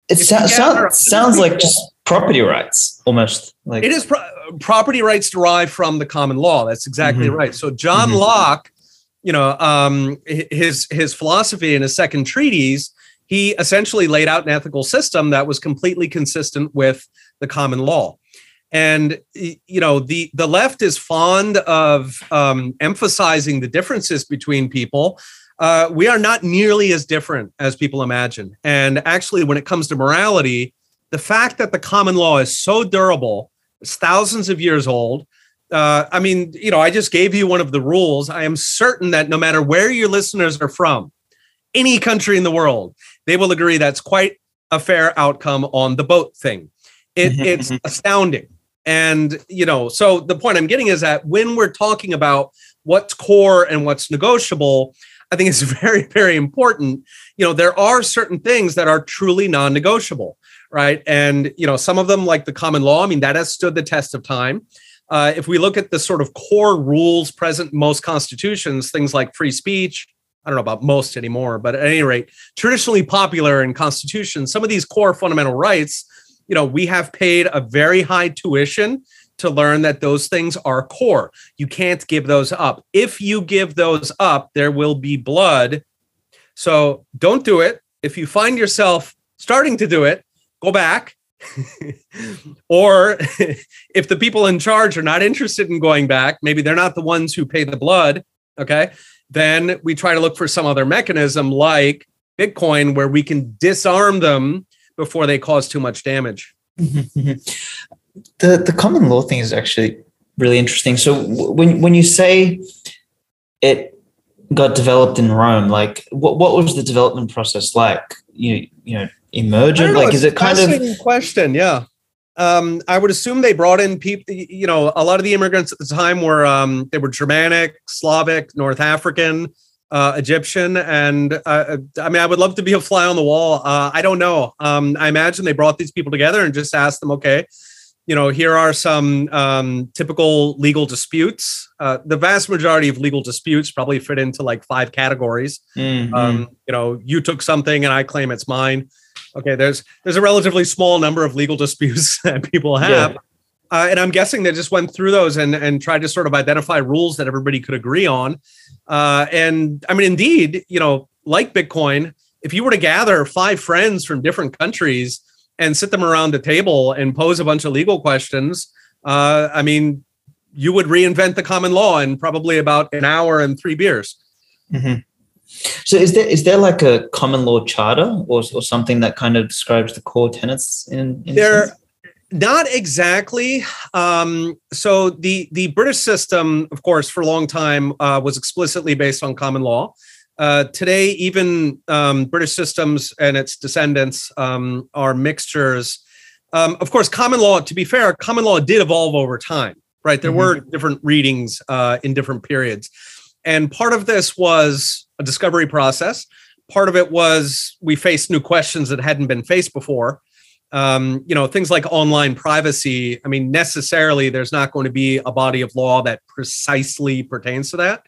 it so, so, sounds like just property rights almost like it is pro- property rights derived from the common law that's exactly mm-hmm. right so john mm-hmm. locke you know um, his his philosophy in his second treatise he essentially laid out an ethical system that was completely consistent with the common law And you know, the the left is fond of um, emphasizing the differences between people. Uh, we are not nearly as different as people imagine. And actually, when it comes to morality, the fact that the common law is so durable, it's thousands of years old. Uh, I mean, you know, I just gave you one of the rules. I am certain that no matter where your listeners are from, any country in the world, they will agree that's quite a fair outcome on the boat thing. It, it's astounding. And, you know, so the point I'm getting is that when we're talking about what's core and what's negotiable, I think it's (laughs) very, very important. You know, there are certain things that are truly non negotiable, right? And, you know, some of them, like the common law, I mean, that has stood the test of time. Uh, if we look at the sort of core rules present in most constitutions, things like free speech, I don't know about most anymore, but at any rate, traditionally popular in constitutions, some of these core fundamental rights you know, we have paid a very high tuition to learn that those things are core. You can't give those up. If you give those up, there will be blood. So don't do it. If you find yourself starting to do it, go back. (laughs) or (laughs) if the people in charge are not interested in going back, maybe they're not the ones who pay the blood, okay? Then we try to look for some other mechanism like Bitcoin where we can disarm them before they cause too much damage. (laughs) the the common law thing is actually really interesting. So when when you say it got developed in Rome, like what what was the development process like? You you know, emergent. Know, like is it kind of question? Yeah. Um, I would assume they brought in people. You know, a lot of the immigrants at the time were um, they were Germanic, Slavic, North African uh, Egyptian. And uh, I mean, I would love to be a fly on the wall. Uh, I don't know. Um, I imagine they brought these people together and just asked them, okay, you know, here are some um, typical legal disputes. Uh, the vast majority of legal disputes probably fit into like five categories. Mm-hmm. Um, you know, you took something and I claim it's mine. Okay, there's there's a relatively small number of legal disputes (laughs) that people have. Yeah. Uh, and I'm guessing they just went through those and, and tried to sort of identify rules that everybody could agree on. Uh, and I mean, indeed, you know, like Bitcoin, if you were to gather five friends from different countries and sit them around the table and pose a bunch of legal questions, uh, I mean, you would reinvent the common law in probably about an hour and three beers. Mm-hmm. So, is there is there like a common law charter or, or something that kind of describes the core tenets in, in there? Sense? Not exactly. Um, so the the British system, of course, for a long time uh, was explicitly based on common law. Uh, today, even um, British systems and its descendants um, are mixtures. Um, of course, common law. To be fair, common law did evolve over time. Right, there mm-hmm. were different readings uh, in different periods, and part of this was a discovery process. Part of it was we faced new questions that hadn't been faced before. Um, you know things like online privacy i mean necessarily there's not going to be a body of law that precisely pertains to that.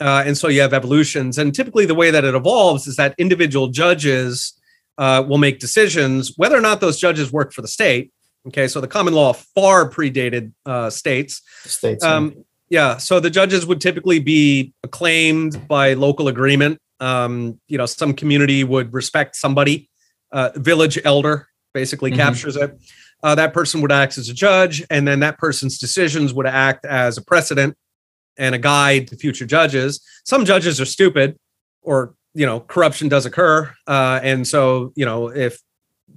Uh, and so you have evolutions. And typically the way that it evolves is that individual judges uh, will make decisions whether or not those judges work for the state. Okay so the common law far predated uh, states. States um, yeah so the judges would typically be acclaimed by local agreement um, you know some community would respect somebody uh, village elder basically mm-hmm. captures it. Uh, that person would act as a judge, and then that person's decisions would act as a precedent and a guide to future judges. Some judges are stupid, or you know, corruption does occur, uh, and so you know, if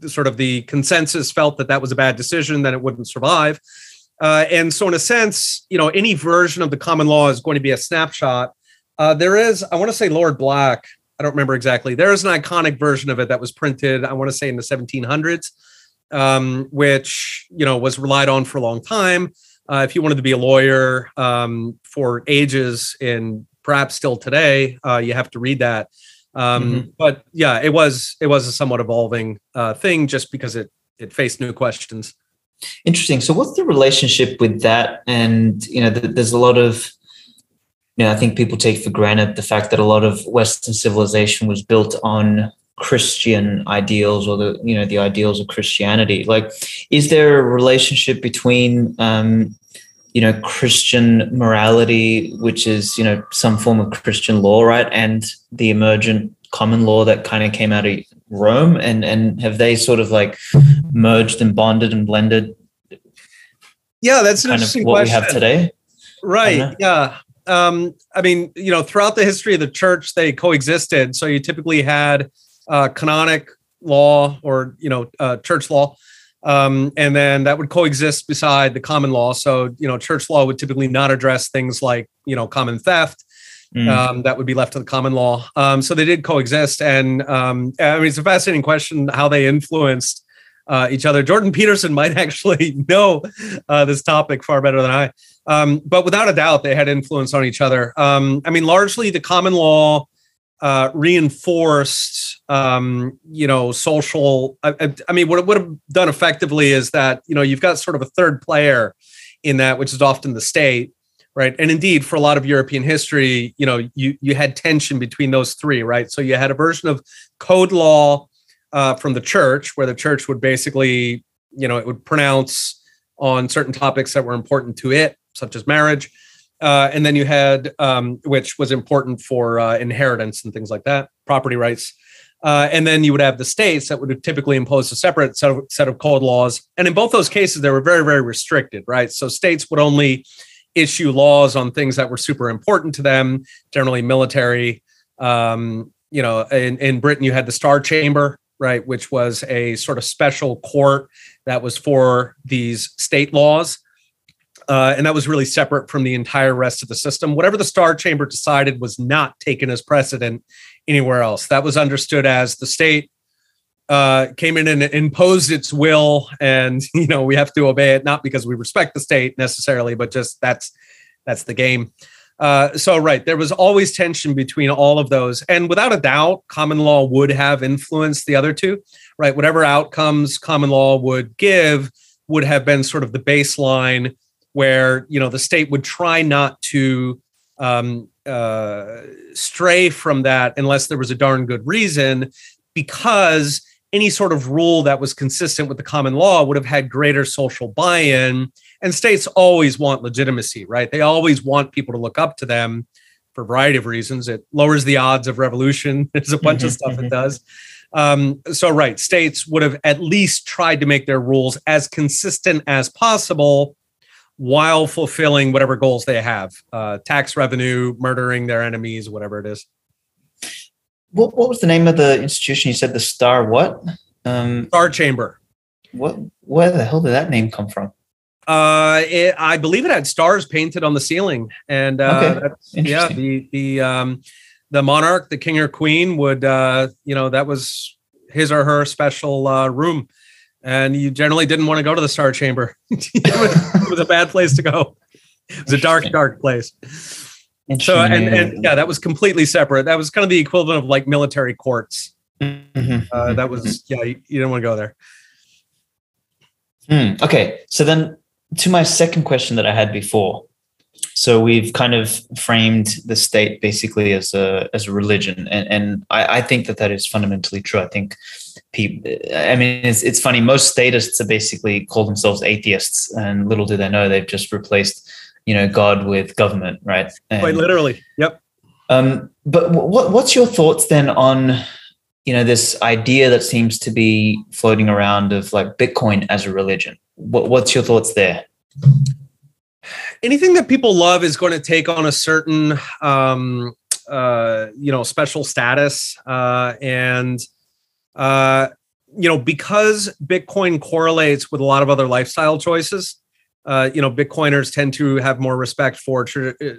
sort of the consensus felt that that was a bad decision, then it wouldn't survive. Uh, and so, in a sense, you know, any version of the common law is going to be a snapshot. Uh, there is, I want to say, Lord Black I don't remember exactly. There is an iconic version of it that was printed, I want to say in the 1700s, um, which you know was relied on for a long time. Uh, if you wanted to be a lawyer um, for ages, and perhaps still today, uh, you have to read that. Um, mm-hmm. But yeah, it was it was a somewhat evolving uh, thing, just because it it faced new questions. Interesting. So, what's the relationship with that? And you know, there's a lot of you know, I think people take for granted the fact that a lot of Western civilization was built on Christian ideals or the you know the ideals of Christianity. Like, is there a relationship between um, you know Christian morality, which is you know some form of Christian law, right, and the emergent common law that kind of came out of Rome, and and have they sort of like merged and bonded and blended Yeah, that's an kind of interesting what question. we have today? Right. Yeah. Um, I mean, you know, throughout the history of the church, they coexisted. So you typically had uh, canonic law or you know uh, church law, um, and then that would coexist beside the common law. So you know, church law would typically not address things like you know common theft. Mm. Um, that would be left to the common law. Um, so they did coexist, and um, I mean, it's a fascinating question how they influenced uh, each other. Jordan Peterson (laughs) might actually know uh, this topic far better than I. Um, but without a doubt, they had influence on each other. Um, I mean, largely the common law uh, reinforced, um, you know, social. I, I, I mean, what it would have done effectively is that you know you've got sort of a third player in that, which is often the state, right? And indeed, for a lot of European history, you know, you you had tension between those three, right? So you had a version of code law uh, from the church, where the church would basically, you know, it would pronounce on certain topics that were important to it, such as marriage. Uh, and then you had, um, which was important for uh, inheritance and things like that, property rights. Uh, and then you would have the states that would typically impose a separate set of, set of code laws. And in both those cases, they were very, very restricted, right? So states would only issue laws on things that were super important to them, generally military. Um, you know, in, in Britain, you had the Star Chamber, right, which was a sort of special court that was for these state laws. Uh, and that was really separate from the entire rest of the system. Whatever the Star Chamber decided was not taken as precedent anywhere else. That was understood as the state uh, came in and imposed its will, and (laughs) you know we have to obey it, not because we respect the state necessarily, but just that's that's the game. Uh, so right, there was always tension between all of those, and without a doubt, common law would have influenced the other two. Right, whatever outcomes common law would give would have been sort of the baseline where you know the state would try not to um, uh, stray from that unless there was a darn good reason, because any sort of rule that was consistent with the common law would have had greater social buy-in. And states always want legitimacy, right? They always want people to look up to them for a variety of reasons. It lowers the odds of revolution. (laughs) There's a bunch of stuff it does. Um, so, right, states would have at least tried to make their rules as consistent as possible while fulfilling whatever goals they have uh, tax revenue, murdering their enemies, whatever it is. What, what was the name of the institution? You said the Star what? Um, Star Chamber. what? Where the hell did that name come from? Uh, it, I believe it had stars painted on the ceiling, and uh, Okay. that's, yeah, the the um, the monarch, the king or queen, would uh, you know that was his or her special uh, room, and you generally didn't want to go to the Star Chamber. (laughs) it, was, it was a bad place to go. It was a dark, dark place. So and, and yeah, that was completely separate. That was kind of the equivalent of like military courts. Mhm, Uh, that was yeah, you, you didn't want to go there. Hmm, okay, so then to my second question that I had before. So we've kind of framed the state basically as a as a religion, and and I, I think that that is fundamentally true. I think people. I mean, it's it's funny. Most statists are basically call themselves atheists, and little do they know they've just replaced, you know, God with government, right? And, Quite literally. Yep. Um, but what what's your thoughts then on you know this idea that seems to be floating around of like Bitcoin as a religion? What, what's your thoughts there? anything that people love is going to take on a certain um uh you know special status uh and uh you know because bitcoin correlates with a lot of other lifestyle choices uh you know bitcoiners tend to have more respect for uh,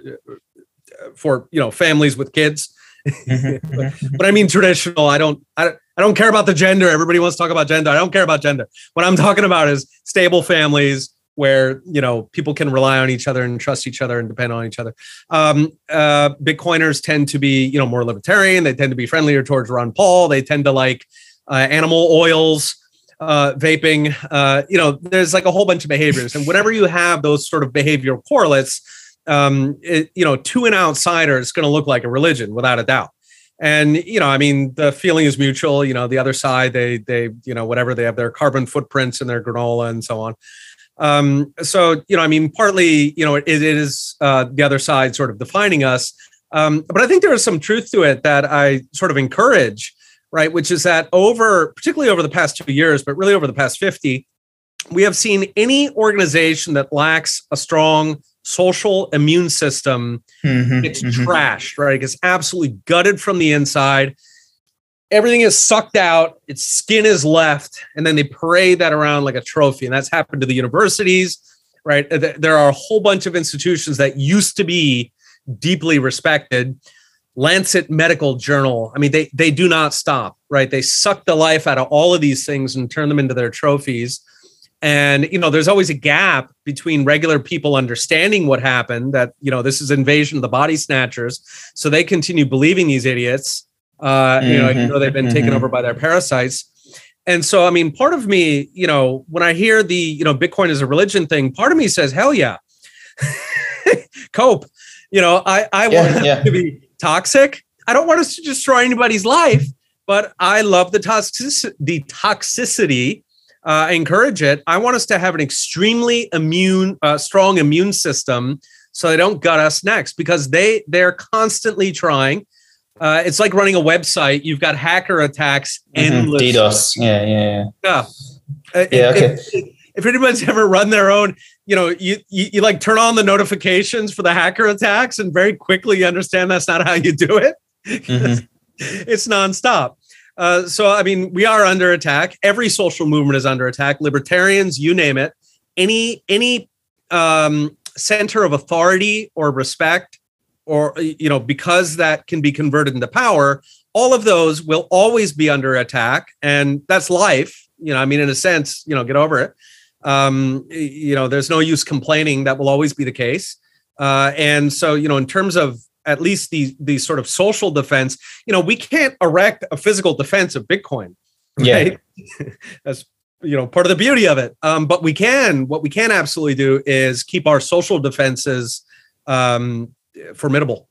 for you know families with kids (laughs) but I mean traditional. I don't, I don't, I don't care about the gender. Everybody wants to talk about gender. I don't care about gender. What I'm talking about is stable families where you know people can rely on each other and trust each other and depend on each other. Um, uh, Bitcoiners tend to be you know more libertarian. They tend to be friendlier towards Ron Paul. They tend to like uh, animal oils. Uh, vaping, uh, you know, there's like a whole bunch of behaviors, and whenever you have those sort of behavioral correlates, um, it, you know, to an outsider, it's going to look like a religion without a doubt. And you know, I mean, the feeling is mutual. You know, the other side, they they you know whatever they have their carbon footprints and their granola and so on. Um, so you know, I mean, partly you know it, it is uh, the other side sort of defining us, um, but I think there is some truth to it that I sort of encourage, right? Which is that over, particularly over the past two years, but really over the past fifty, we have seen any organization that lacks a strong social immune system Mhm, it's mhm. trashed, right? It gets absolutely gutted from the inside. Everything is sucked out, its skin is left, and then they parade that around like a trophy. And that's happened to the universities, right? There are a whole bunch of institutions that used to be deeply respected. Lancet Medical Journal. I mean, they they do not stop, right? They suck the life out of all of these things and turn them into their trophies. And you know, there's always a gap between regular people understanding what happened. That you know, this is invasion of the body snatchers, so they continue believing these idiots. Uh, you know, even though they've been taken mhm. over by their parasites. And so, I mean, part of me, you know, when I hear the you know Bitcoin is a religion thing, part of me says, hell yeah, (laughs) cope. You know, I I Yeah, want yeah. to be toxic. I don't want us to destroy anybody's life, but I love the toxic the toxicity. Uh, I encourage it. I want us to have an extremely immune, uh, strong immune system, so they don't gut us next because they they're constantly trying. Uh, it's like running a website. You've got hacker attacks Mhm. endless. DDoS. Yeah, yeah, yeah. Yeah. Uh, Yeah, if- If, if anyone's ever run their own, you know, you, you you like turn on the notifications for the hacker attacks, and very quickly you understand that's not how you do it. Mhm. (laughs) it's nonstop. Uh, so I mean, we are under attack. Every social movement is under attack. Libertarians, you name it. Any any um, center of authority or respect, or you know, because that can be converted into power, all of those will always be under attack, and that's life. You know, I mean, in a sense, you know, get over it. Um, you know, there's no use complaining. That will always be the case. Uh, and so, you know, in terms of at least the the sort of social defense, you know, we can't erect a physical defense of Bitcoin. Yeah. Right? (laughs) That's you know part of the beauty of it. Um, but we can what we can absolutely do is keep our social defenses um, formidable.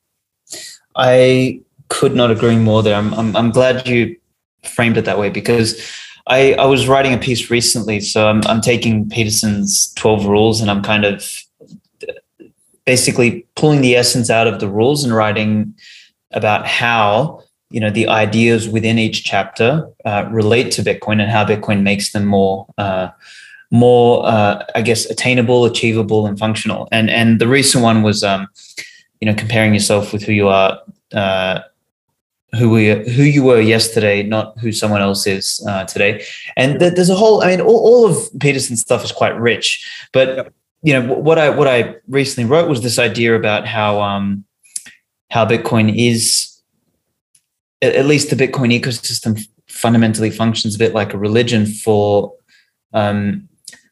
I could not agree more there. I'm, I'm, I'm glad you framed it that way because I, I was writing a piece recently. So I'm, I'm taking Peterson's 12 rules and I'm kind of basically pulling the essence out of the rules and writing about how you know the ideas within each chapter uh, relate to Bitcoin and how Bitcoin makes them more uh, more uh, I guess attainable, achievable, and functional. And and the recent one was um, you know comparing yourself with who you are. Who we who you were yesterday, not who someone else is uh, today, and th- there's a whole. I mean, all, all of Peterson's stuff is quite rich, but Yep. you know what I what I recently wrote was this idea about how um, how Bitcoin is at at least the Bitcoin ecosystem fundamentally functions a bit like a religion for um,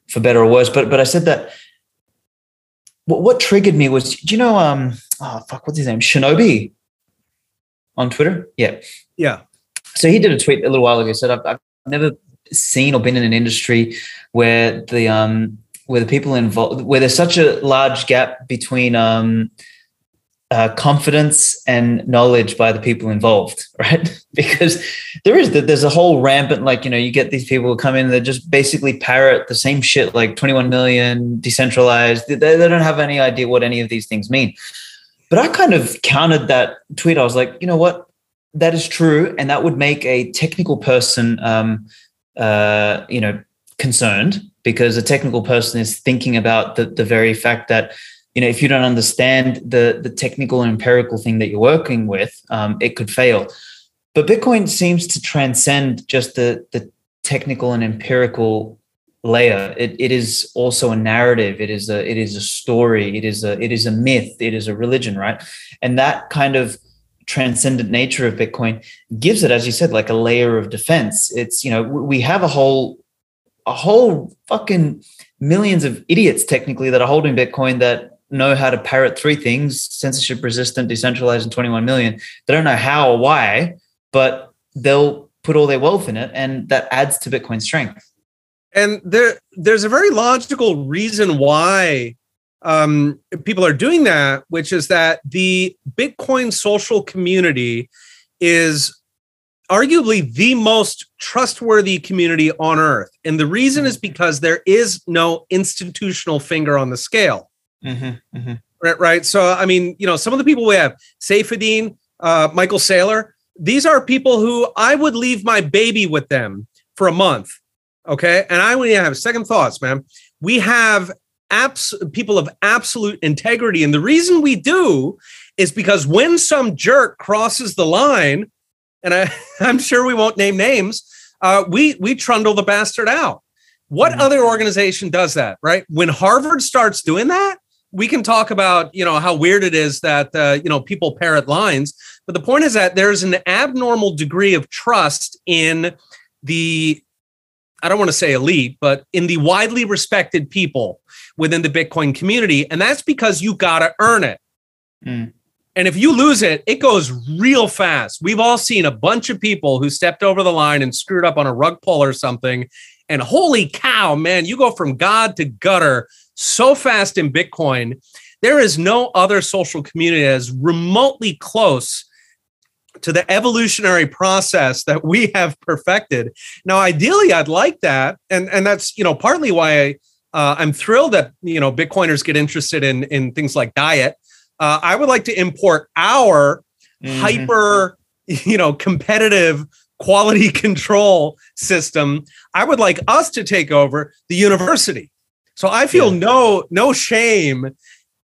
for better or worse. But but I said that what, what triggered me was do you know um oh fuck what's his name Shinobi on Twitter yeah Yeah. so he did a tweet a little while ago said I've, I've never seen or been in an industry where the um where the people involved where there's such a large gap between um uh, confidence and knowledge by the people involved, (laughs) right? because there is that there's a whole rampant like you know you get these people who come in that just basically parrot the same shit like 21 million decentralized. They, they don't have any idea what any of these things mean. But I kind of countered that tweet. I was like, you know what, that is true, and that would make a technical person, um, uh, you know, concerned because a technical person is thinking about the the very fact that you know if you don't understand the the technical and empirical thing that you're working with um, it could fail but bitcoin seems to transcend just the the technical and empirical layer. It, it is also a narrative. It is a it is a story. It is a it is a myth. It is a religion right? And that kind of transcendent nature of bitcoin gives it as you said like a layer of defense. It's you know we have a whole a whole fucking millions of idiots technically that are holding bitcoin that know how to parrot three things censorship resistant decentralized and 21 million. They don't know how or why but they'll put all their wealth in it and that adds to bitcoin's strength and there there's a very logical reason why um, people are doing that which is that the bitcoin social community is arguably the most trustworthy community on earth. And the reason is because there is no institutional finger on the scale. Right right? So i mean you know some of the people we have Saifedean, uh, michael saylor these are people who i would leave my baby with them for a month Okay. And I only have second thoughts, man. We have abs- people of absolute integrity. And the reason we do is because when some jerk crosses the line, and I, (laughs) I'm sure we won't name names, uh, we we trundle the bastard out. What mm-hmm. other organization does that, right? When Harvard starts doing that, we can talk about you know how weird it is that uh, you know people parrot lines, but the point is that there's an abnormal degree of trust in the I don't want to say elite, but in the widely respected people within the Bitcoin community. And that's because you got to earn it. Mm. And if you lose it, it goes real fast. We've all seen a bunch of people who stepped over the line and screwed up on a rug pull or something. And holy cow, man, you go from God to gutter so fast in Bitcoin. There is no other social community as remotely close to the evolutionary process that we have perfected. Now, ideally, I'd like that, and and that's you know partly why I, uh, I'm thrilled that you know Bitcoiners get interested in in things like diet. Uh, I would like to import our mm-hmm. hyper, you know, competitive quality (laughs) control system. I would like us to take over the university. So I feel yeah. no no shame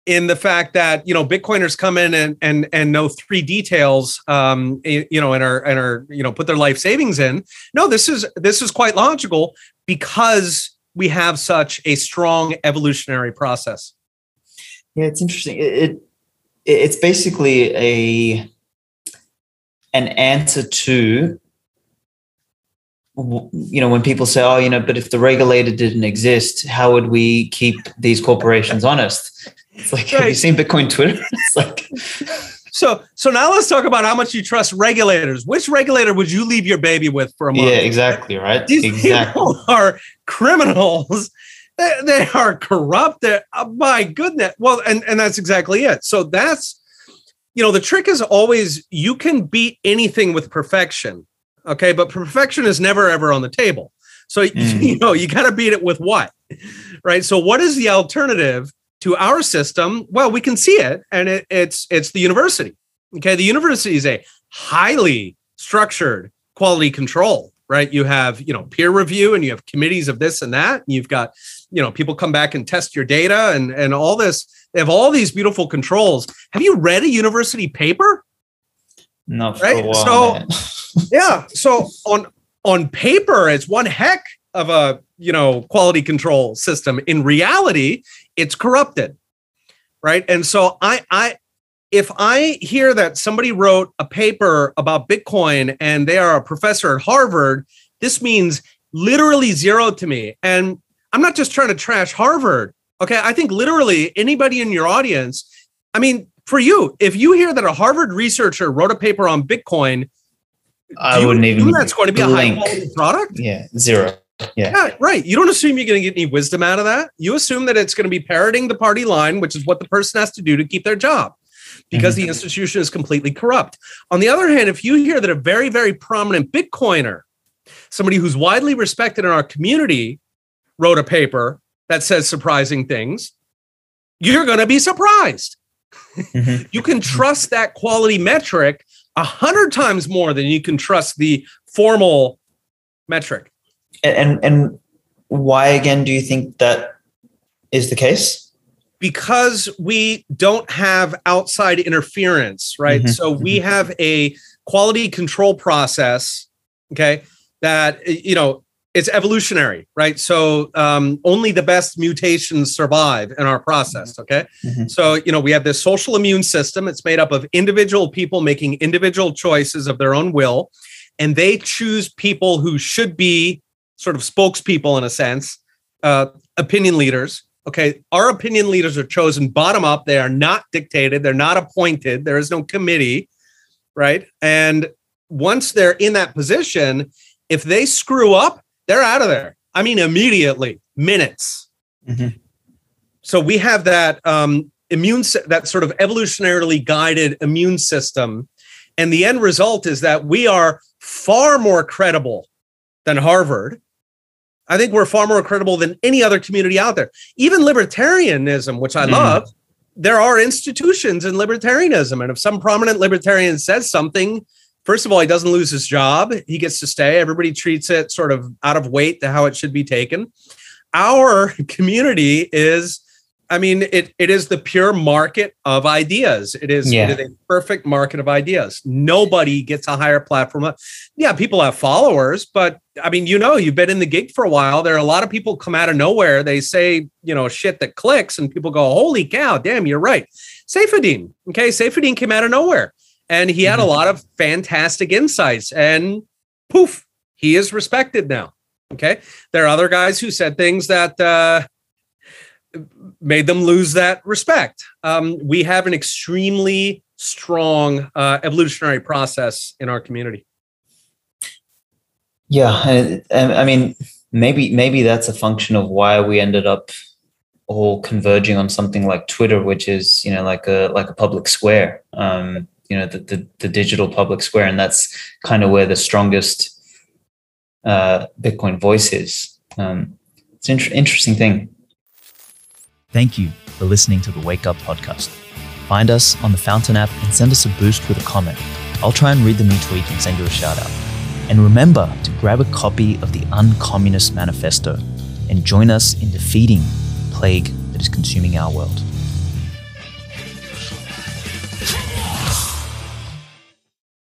in the fact that you know bitcoiners come in and and and know three details um you know and are and are you know put their life savings in. No this is this is quite logical because we have such a strong evolutionary process. Yeah it's interesting. It, it it's basically a an answer to you know when people say oh you know but if the regulator didn't exist how would we keep these corporations honest it's like, right. have you seen Bitcoin Twitter? (laughs) It's like, so so now let's talk about how much you trust regulators. Which regulator would you leave your baby with for a month? Yeah, exactly. Right. These exactly. people (laughs) are criminals. They, they are corrupt. They're, oh my goodness. Well, and and that's exactly it. So that's you know the trick is always you can beat anything with perfection. Okay, but perfection is never ever on the table. So (laughs) mm. you know you got to beat it with what, right? So what is the alternative? To our system, well, we can see it, and it, it's it's the university. Okay, the university is a highly structured quality control, right? You have you know peer review, and you have committees of this and that. And you've got you know people come back and test your data, and and all this. They have all these beautiful controls. Have you read a university paper? No, right. While, so (laughs) yeah, so on on paper, it's one heck of a you know quality control system in reality it's corrupted right and so i i if i hear that somebody wrote a paper about bitcoin and they are a professor at harvard this means literally zero to me and i'm not just trying to trash harvard okay i think literally anybody in your audience i mean for you if you hear that a harvard researcher wrote a paper on bitcoin I wouldn't even. That's going to be blink. a high quality product. Yeah, zero. Yeah. yeah. right. You don't assume you're going to get any wisdom out of that. You assume that it's going to be parroting the party line, which is what the person has to do to keep their job because mm-hmm. the institution is completely corrupt. On the other hand, if you hear that a very, very prominent Bitcoiner, somebody who's widely respected in our community, wrote a paper that says surprising things, you're going to be surprised. Mm-hmm. you can trust that quality metric a hundred times more than you can trust the formal metric and and why again do you think that is the case? Because we don't have outside interference, right? Mm-hmm. So we mm-hmm. have a quality control process, okay, that you know it's evolutionary, right? So um, only the best mutations survive in our process. Mm-hmm. Okay. Mm-hmm. So, you know, we have this social immune system. It's made up of individual people making individual choices of their own will, and they choose people who should be sort of spokespeople in a sense, uh, opinion leaders. Okay, our opinion leaders are chosen bottom up. They are not dictated. They're not appointed. There is no committee, right? And once they're in that position, if they screw up, they're out of there. I mean, immediately, minutes. Mm-hmm. So we have that um, immune, that sort of evolutionarily guided immune system, and the end result is that we are far more credible than Harvard I think we're far more credible than any other community out there. Even libertarianism, which I mm. love, there are institutions in libertarianism. And if some prominent libertarian says something, first of all, he doesn't lose his job. He gets to stay. Everybody treats it sort of out of weight to how it should be taken. Our (laughs) community is I mean, it it is the pure market of ideas. It is, Yeah. it is a perfect market of ideas. Nobody gets a higher platform. Yeah, people have followers, but I mean, you know, you've been in the gig for a while. There are a lot of people come out of nowhere. They say, you know, shit that clicks, and people go, "Holy cow, damn, you're right." Saifedean, okay, Saifedean came out of nowhere, and he had a Mhm. lot of fantastic insights, and poof, he is respected now. Okay, there are other guys who said things that. uh made them lose that respect. Um, we have an extremely strong uh, evolutionary process in our community. Yeah, I, I mean, maybe maybe that's a function of why we ended up all converging on something like Twitter, which is you know like a like a public square, um, you know, the, the the digital public square, and that's kind of where the strongest uh, Bitcoin voice is. Um, it's an inter- interesting thing. Thank you for listening to the Wake Up Podcast. Find us on the Fountain app and send us a boost with a comment. I'll try and read them each week and send you a shout out. And remember to grab a copy of the Uncommunist Manifesto and join us in defeating the plague that is consuming our world.